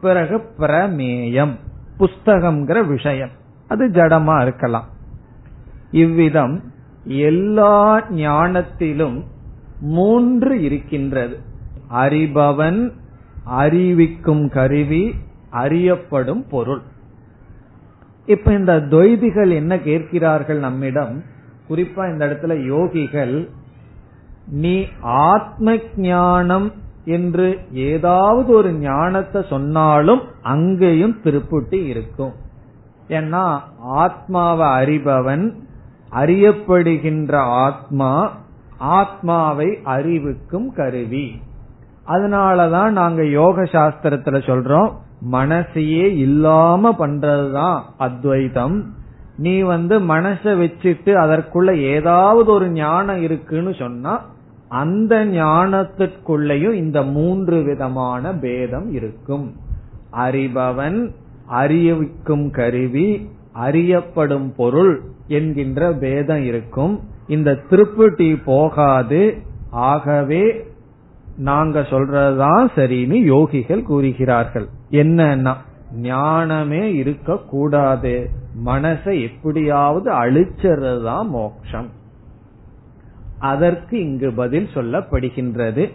பிறகு பிரமேயம் புஸ்தகம்ங்கிற விஷயம். அது ஜடமா இருக்கலாம். இவ்விதம் எல்லா ஞானத்திலும் மூன்று இருக்கின்றது. அறிபவன் அறிவிக்கும் கருவி அறியப்படும் பொருள். இப்ப இந்த துவைதிகள் என்ன கேட்கிறார்கள் நம்மிடம்? குறிப்பா இந்த இடத்துல யோகிகள் நீ ஆத்ம ஞானம் என்று ஏதாவது ஒரு ஞானத்தை சொன்னாலும் அங்கேயும் திருப்புட்டி இருக்கும். ஏன்னா ஆத்மாவை அறிபவன் அறியப்படுகின்ற ஆத்மா ஆத்மாவை அறிவுக்கும் கருவி. அதனாலதான் நாங்க யோக சாஸ்திரத்துல சொல்றோம் மனசையே இல்லாம பண்றதுதான் அத்வைதம் நீ வந்து மனச வச்சுட்டு அதற்குள்ள ஏதாவது ஒரு ஞானம் இருக்குன்னு சொன்னா அந்த ஞானத்திற்குள்ளேயும் இந்த மூன்று விதமான பேதம் இருக்கும். அறிபவன் அறிவிக்கும் கருவி அறியப்படும் பொருள் என்கின்ற பேதம் இருக்கும். இந்த திருப்புட்டி போகாது. ஆகவே நாங்க சொல்றதுதான் சரின்னு யோகிகள் கூறுகிறார்கள். என்னன்னா ஞானமே இருக்க கூடாது மனசை எப்படியாவது அழிச்சறதுதான் மோக்ஷம். அதற்கு இங்கு பதில் சொல்லப்படுகின்றது.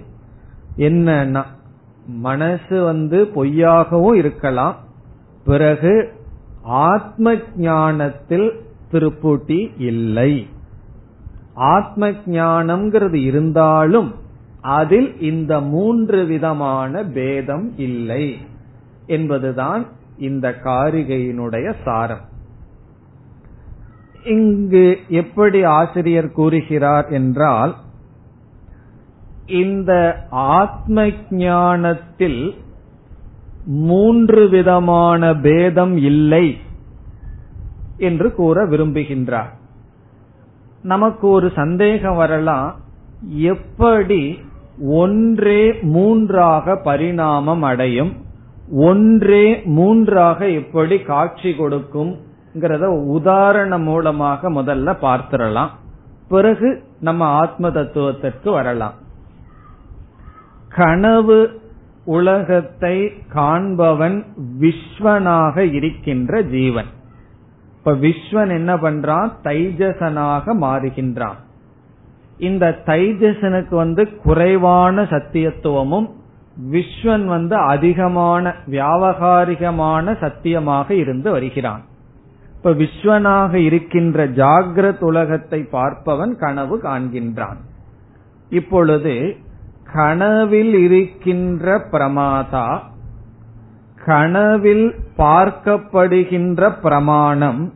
என்னன்னா மனசு வந்து பொய்யாகவும் இருக்கலாம். பிறகு ஆத்ம ஞானத்தில் திருப்புட்டி இல்லை. ஆத்ம ஞானம்ங்கிறது இருந்தாலும் அதில் இந்த மூன்று விதமான பேதம் இல்லை என்பதுதான் இந்த காரிகையினுடைய சாரம். இங்கு எப்படி ஆசிரியர் கூறுகிறார் என்றால் இந்த ஆத்ம ஞானத்தில் மூன்று விதமான பேதம் இல்லை என்று கூற விரும்புகின்றார். நமக்கு ஒரு சந்தேகம் வரலாம் எப்படி ஒன்றே மூன்றாக பரிணாமம் அடையும் ஒன்றே மூன்றாக எப்படி காட்சி கொடுக்கும் உதாரணம் மூலமாக முதல்ல பார்த்திடலாம். பிறகு நம்ம ஆத்ம தத்துவத்திற்கு வரலாம். கனவு உலகத்தை காண்பவன் விஸ்வனாக இருக்கின்ற ஜீவன். இப்ப விஸ்வன் என்ன பண்றான்? தைஜசனாக மாறுகின்றான். இந்த தைஜசனுக்கு வந்து குறைவான சத்தியத்துவமும் விஸ்வன் வந்து அதிகமான வியாவகாரிகமான சத்தியமாக இருந்து வருகிறான். இப்ப விஸ்வனாக இருக்கின்ற ஜாகிரத் உலகத்தை பார்ப்பவன் கனவு காண்கின்றான். இப்பொழுது கனவில் இருக்கின்ற பிரமாதா கனவில் பார்க்கப்படுகின்ற பிரமாணம்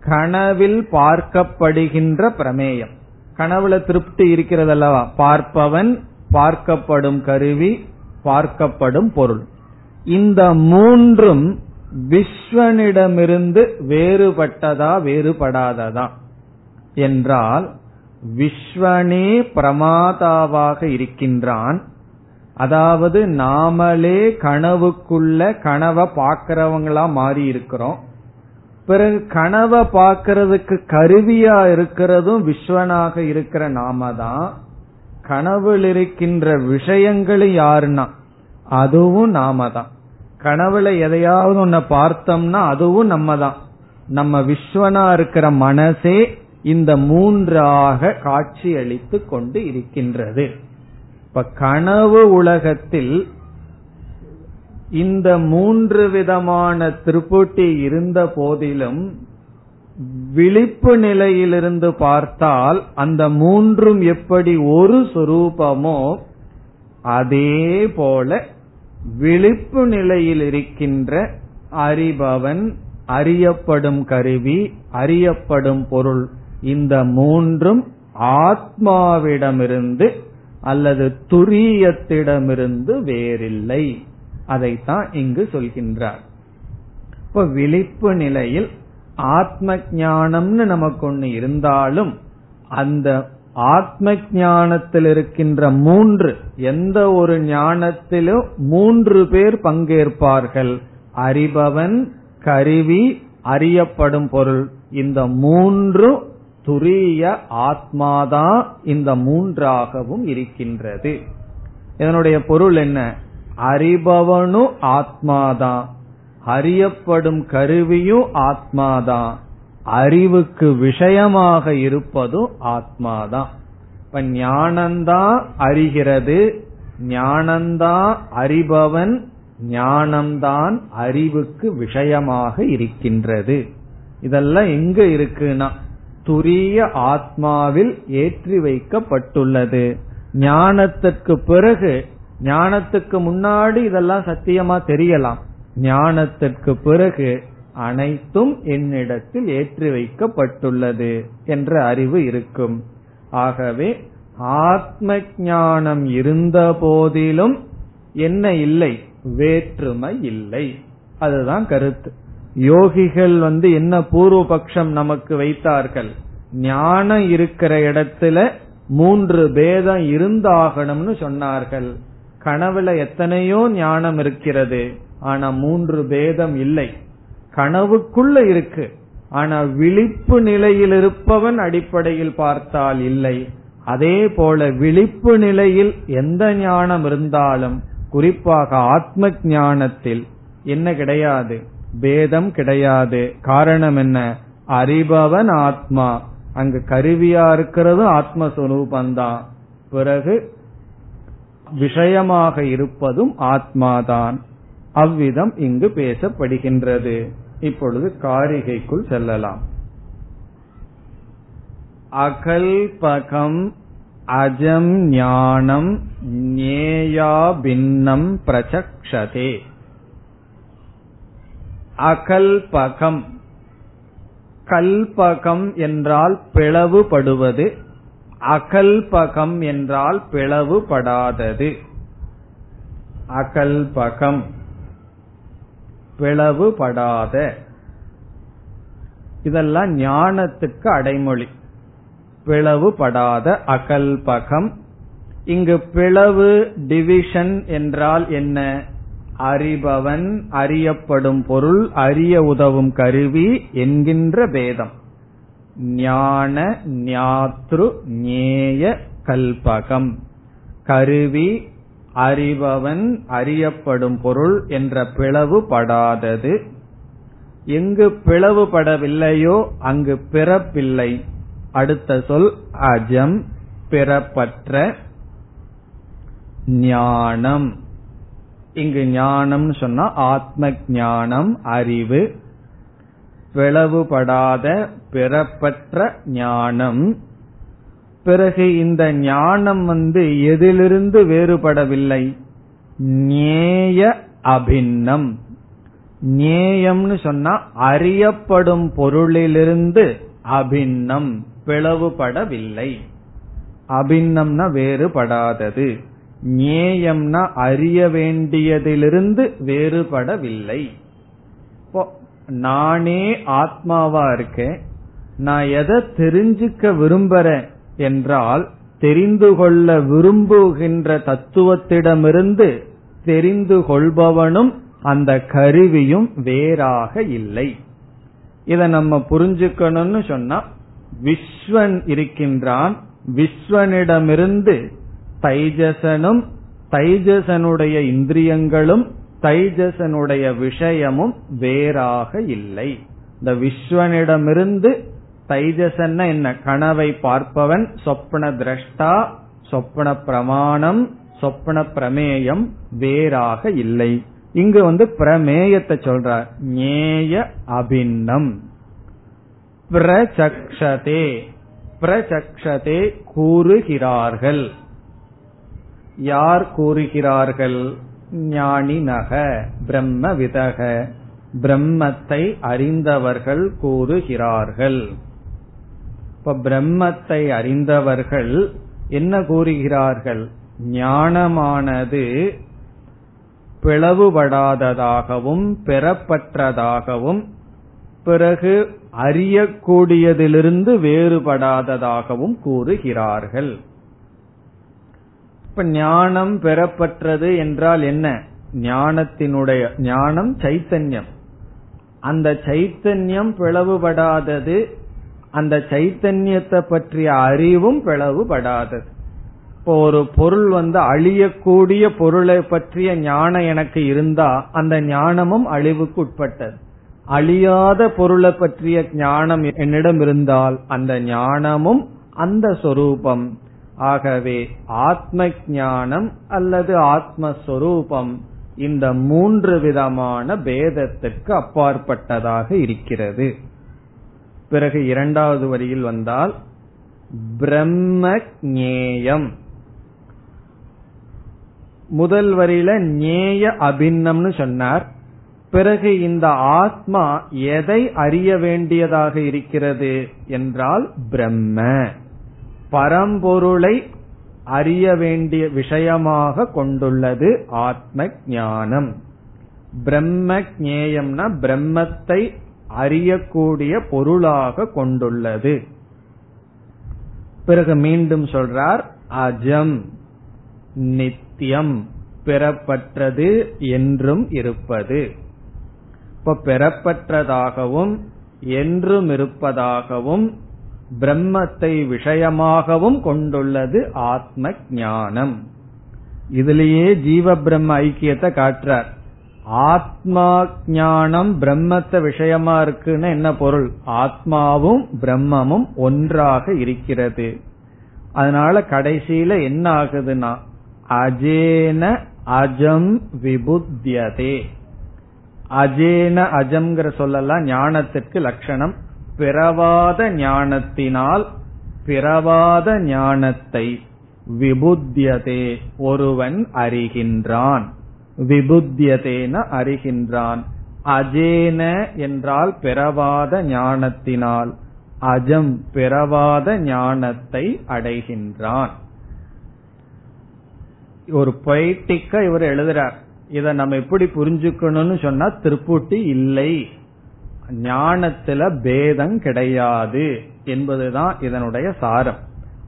கனவில் பார்க்கப்படுகின்ற பிரமேயம். கனவுல திருப்தி இருக்கிறதல்லவா? பார்ப்பவன் பார்க்கப்படும் கருவி பார்க்கப்படும் பொருள். இந்த மூன்றும் விஸ்வனிடமிருந்து வேறுபட்டதா வேறுபடாததா? என்றால் விஸ்வனே பிரமாதாவாக இருக்கின்றான் அதாவது நாமளே கனவுக்குள்ள கனவை பாக்கிறவங்களா மாறி இருக்கிறோம். பிறகு கனவை பார்க்கறதுக்கு கருவியா இருக்கிறதும் விஸ்வனாக இருக்கிற நாம தான். கனவுல இருக்கின்ற விஷயங்களும் யாருன்னா அதுவும் நாம தான். கனவுல எதையாவது ஒன்ன பார்த்தோம்னா அதுவும் நம்ம தான். நம்ம விஸ்வனா இருக்கிற மனசே இந்த மூன்றாக காட்சி அளித்து கொண்டு இருக்கின்றது. இப்ப கனவு உலகத்தில் இந்த மூன்று விதமான திருப்புட்டி இருந்த போதிலும் விழிப்பு நிலையிலிருந்து பார்த்தால் அந்த மூன்றும் எப்படி ஒரு சுரூபமோ அதே போல விழிப்பு நிலையில் இருக்கின்ற அறிபவன் அறியப்படும் கருவி அறியப்படும் பொருள் இந்த மூன்றும் ஆத்மாவிடமிருந்து அல்லது துரியத்திடமிருந்து வேறில்லை. அதைத்தான் இங்கு சொல்கின்றார். இப்ப விழிப்பு நிலையில் ஆத்ம ஞானம்னு நமக்கு ஒண்ணு இருந்தாலும் அந்த ஆத்ம ஞானத்தில் இருக்கின்ற மூன்று எந்த ஒரு ஞானத்திலும் மூன்று பேர் பங்கேற்பார்கள். அறிபவன் கருவி அறியப்படும் பொருள். இந்த மூன்று துரிய ஆத்மாதான் இந்த மூன்றாகவும் இருக்கின்றது. இதனுடைய பொருள் என்ன? அறிபவனும் ஆத்மாதான் அறியப்படும் கருவியும் ஆத்மாதான் அறிவுக்கு விஷயமாக இருப்பதும் ஆத்மாதான் இப்ப ஞானந்தான் அறிகிறது ஞானந்தான் அறிபவன் ஞானம்தான் அறிவுக்கு விஷயமாக இருக்கின்றது. இதெல்லாம் எங்க இருக்குன்னா துரிய ஆத்மாவில் ஏற்றி வைக்கப்பட்டுள்ளது. ஞானத்திற்கு பிறகு ஞானத்துக்கு முன்னாடி இதெல்லாம் சத்தியமா தெரியலாம். ஞானத்திற்கு பிறகு அனைத்தும் என்னிடத்தில் ஏற்றி வைக்கப்பட்டுள்ளது என்ற அறிவு இருக்கும். ஆகவே ஆத்ம ஞானம் இருந்த போதிலும் என்ன இல்லை? வேற்றுமை இல்லை. அதுதான் கருத்து. யோகிகள் வந்து என்ன பூர்வபக்ஷம் நமக்கு வைத்தார்கள்? ஞானம் இருக்கிற இடத்துல மூன்று பேதம் இருந்தாகணும்னு சொன்னார்கள். கனவுல எத்தனையோ ஞானம் இருக்கிறது ஆனா மூன்று பேதம் இல்லை. கனவுக்குள்ள இருக்கு ஆனா விழிப்பு நிலையில் இருப்பவன் அடிப்படையில் பார்த்தால் இல்லை. அதே போல விழிப்பு நிலையில் எந்த ஞானம் இருந்தாலும் குறிப்பாக ஆத்ம ஞானத்தில் என்ன கிடையாது? பேதம் கிடையாது. காரணம் என்ன? அறிபவன் ஆத்மா. அங்கு கருவியா இருக்கிறது ஆத்மஸ்வரூபந்தான். பிறகு விஷயமாக இருப்பதும் ஆத்மாதான். அவ்விதம் இங்கு பேசப்படுகின்றது. இப்பொழுது காரிகைக்குள் செல்லலாம். அகல்பகம் அஜம் ஞானம் ஞேயா பின்னம் பிரச்சக்ஷதே அகல்பகம். கல்பகம் என்றால் பிளவுபடுவது. அகல்பகம் என்றால் பிளவுபடாதது. அகல்பகம். பிளவுபடாத. இதெல்லாம் ஞானத்துக்கு அடைமொழி. பிளவுபடாத அகல்பகம். இங்கு பிளவு டிவிஷன் என்றால் என்ன? அறிபவன் அறியப்படும் பொருள் அறிய உதவும் கருவி என்கின்ற பேதம். ஞான ஞாத்ரு ஞேய கல்பகம். கருவி அறிபவன் அறியப்படும் பொருள் என்ற பிளவுபடாதது எங்கு பிளவுபடவில்லையோ அங்கு பிறப்பில்லை. அடுத்த சொல் அஜம் பிறப்பற்ற. ஞானம். இங்கு ஞானம்னு சொன்னா ஆத்ம ஞானம் அறிவு பிளவுபடாத பிறப்பற்ற ஞானம். பிறகு இந்த ஞானம் வந்து எதிலிருந்து வேறுபடவில்லை. நேய அபின்னம். நேயம்னு சொன்னா அறியப்படும் பொருளிலிருந்து அபின்னம் பிளவுபடவில்லை அபின்னம்னா வேறுபடாதது. ஞேயம்னா அறிய வேண்டியதிலிருந்து வேறுபடவில்லை. நானே ஆத்மாவா இருக்கேன். நான் எதை தெரிஞ்சுக்க விரும்புறேன் என்றால் தெரிந்து கொள்ள விரும்புகின்ற தத்துவத்திடமிருந்து தெரிந்து கொள்பவனும் அந்த கருவியும் வேறாக இல்லை. இத நம்ம புரிஞ்சுக்கணும்னு சொன்னா விஸ்வன் இருக்கின்றான். விஸ்வனிடமிருந்து தைஜசனும் தைஜசனுடைய இந்திரியங்களும் தைஜசனுடைய விஷயமும் வேறாக இல்லை. இந்த விஸ்வனிடமிருந்து தைஜசன்ன என்ன? கனவை பார்ப்பவன் சொப்ன திரஷ்டா சொப்ன பிரமாணம் சொப்ன பிரமேயம் வேறாக இல்லை. இங்கு வந்து பிரமேயத்தை சொல்றார். ஞேய அபின்னம். பிரச்சக்ஷதே. பிரச்சக்ஷதே கூறுகிறார்கள். யார் கூறுகிறார்கள்? ஞானினக பிரம்ம விதக. பிரம்மத்தை அறிந்தவர்கள் கூறுகிறார்கள். இப்ப பிரம்மத்தை அறிந்தவர்கள் என்ன கூறுகிறார்கள்? ஞானமானது பிளவுபடாததாகவும் பெறப்பட்டதாகவும் பிறகு அறியக்கூடியதிலிருந்து வேறுபடாததாகவும் கூறுகிறார்கள். இப்ப ஞானம் பெறப்பட்டது என்றால் என்ன? ஞானத்தினுடைய ஞானம் சைத்தன்யம். அந்த சைத்தன்யம் பிளவுபடாதது அந்த சைத்தன்யத்தை பற்றிய அறிவும் பிளவுபடாதது. இப்போ ஒரு பொருள் வந்து அழியக்கூடிய பொருளை பற்றிய ஞானம் எனக்கு இருந்தா அந்த ஞானமும் அழிவுக்கு உட்பட்டது. அழியாத பொருளை பற்றிய ஞானம் என்னிடம் இருந்தால் அந்த ஞானமும் அந்த சொரூபம். ஆகவே ஆத்ம ஞானம் அல்லது ஆத்மஸ்வரூபம் இந்த மூன்று விதமான பேதத்திற்கு அப்பாற்பட்டதாக இருக்கிறது. பிறகு இரண்டாவது வரியில் வந்தால் பிரம்ம ஞேயம் முதல் வரியில ஞேய அபின்னம்னு சொன்னார். பிறகு இந்த ஆத்மா எதை அறிய வேண்டியதாக இருக்கிறது என்றால் பிரம்ம. பரம்பொருளை அறிய வேண்டிய விஷயமாக கொண்டுள்ளது ஆத்ம ஞானம் பிரம்ம ஜேயம்னா பிரம்மத்தை அறியக்கூடிய பொருளாக கொண்டுள்ளது. பிறகு மீண்டும் சொல்றார் அஜம் நித்தியம் பெறப்பட்டது என்றும் இருப்பது. இப்ப பெறப்பட்டதாகவும் என்றும் இருப்பதாகவும் பிரம்மத்தை விஷயமாகவும் கொண்டுள்ளது ஆத்ம ஞானம் இதுலேயே ஜீவ பிரம்ம ஐக்கியத்தை காட்டுறார். ஆத்மா ஞானம் பிரம்மத்தை விஷயமா இருக்குன்னு என்ன பொருள்? ஆத்மாவும் பிரம்மமும் ஒன்றாக இருக்கிறது. அதனால கடைசியில என்ன ஆகுதுன்னா அஜேன அஜம் விபுத்தியதே. அஜேன அஜம்ங்கிற சொல்லலாம் ஞானத்திற்கு லட்சணம். பிறவாத ஞானத்தினால் பிறவாத ஞானத்தை விபுத்தியதே ஒருவன் அறிகின்றான். விபுத்தியதேன அறிகின்றான். அஜேன என்றால் பிறவாத ஞானத்தினால் அஜம் பிறவாத ஞானத்தை அடைகின்றான். ஒரு பொய்டிக்க இவர் எழுதுறார். இத நம்ம எப்படி புரிஞ்சுக்கணும்னு சொன்னா திருப்புட்டி இல்லை. ஞானத்துல பேதம் கிடையாது என்பதுதான் இதனுடைய சாரம்.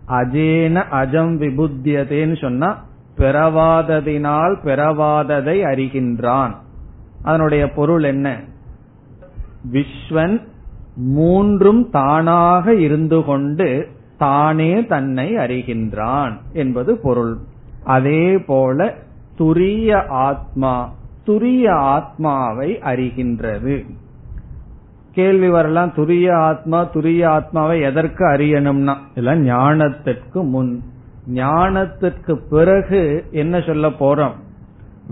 அஜேன அஜம் விபுத்தியதேன்னு சொன்னா பிறவாததினால் பிறவாததை அறிகின்றான். அதனுடைய பொருள் என்ன? விஸ்வன் மூன்றும் தானாக இருந்து கொண்டு தானே தன்னை அறிகின்றான் என்பது பொருள். அதே போல துரிய ஆத்மா துரிய ஆத்மாவை அறிகின்றது. கேள்வி வரலாம் துரிய ஆத்மா துரிய ஆத்மாவை எதற்கு அறியணும்னா? இதெல்லாம் ஞானத்திற்கு முன். ஞானத்திற்கு பிறகு என்ன சொல்ல போறோம்?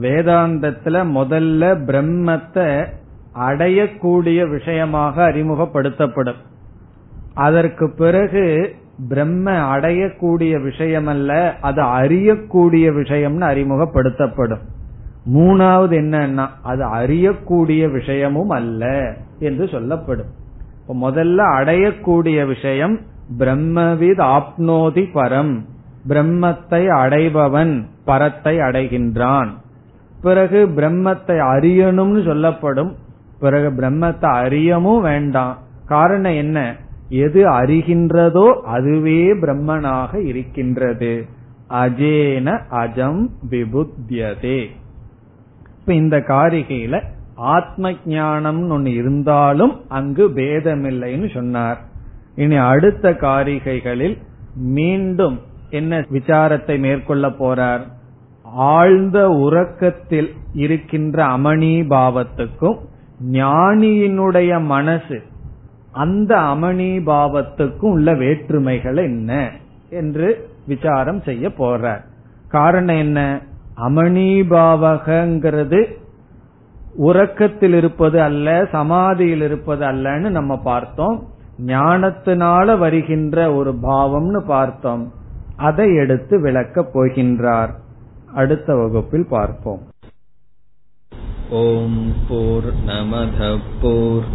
வேதாந்தத்துல முதல்ல பிரம்மத்தை அடையக்கூடிய விஷயமாக அறிமுகப்படுத்தப்படும். அதற்கு பிறகு பிரம்ம அடையக்கூடிய விஷயம் அல்ல அது அறியக்கூடிய விஷயம்னு அறிமுகப்படுத்தப்படும். மூணாவது என்னன்னா அது அறியக்கூடிய விஷயமும் அல்ல என்று சொல்லப்படும். முதல்ல அடையக்கூடிய விஷயம் பிரம்மவித் ஆப்னோதி பரம். பிரம்மத்தை அடைபவன் பரத்தை அடைகின்றான். பிறகு பிரம்மத்தை அறியணும்னு சொல்லப்படும். பிறகு பிரம்மத்தை அறியவும் வேண்டாம். காரணம் என்ன? எது அறிகின்றதோ அதுவே பிரம்மனாக இருக்கின்றது. அஜேன அஜம் விபுத்தியதே. இப்ப இந்த காரிகையில ஆத்ம ஞானம்னு ஒன்னு இருந்தாலும் அங்கு பேதமில்லைன்னு சொன்னார். இனி அடுத்த காரிகைகளில் மீண்டும் என்ன விசாரத்தை மேற்கொள்ள போறார்? ஆழ்ந்த உறக்கத்தில் இருக்கின்ற அமணி பாவத்துக்கும் ஞானியினுடைய மனசு அந்த அமணி பாவத்துக்கும் உள்ள வேற்றுமைகள் என்ன? என்று விசாரம் செய்ய போறார். காரணம் என்ன? அமணிபாவகங்கிறது உறக்கத்தில் இருப்பது அல்ல சமாதியில் இருப்பது அல்லன்னு நம்ம பார்த்தோம். ஞானத்தினால வருகின்ற ஒரு பாவம்னு பார்த்தோம். அதை எடுத்து விளக்கப் போகின்றார். அடுத்த வகுப்பில் பார்ப்போம். ஓம் போர் நமத போர்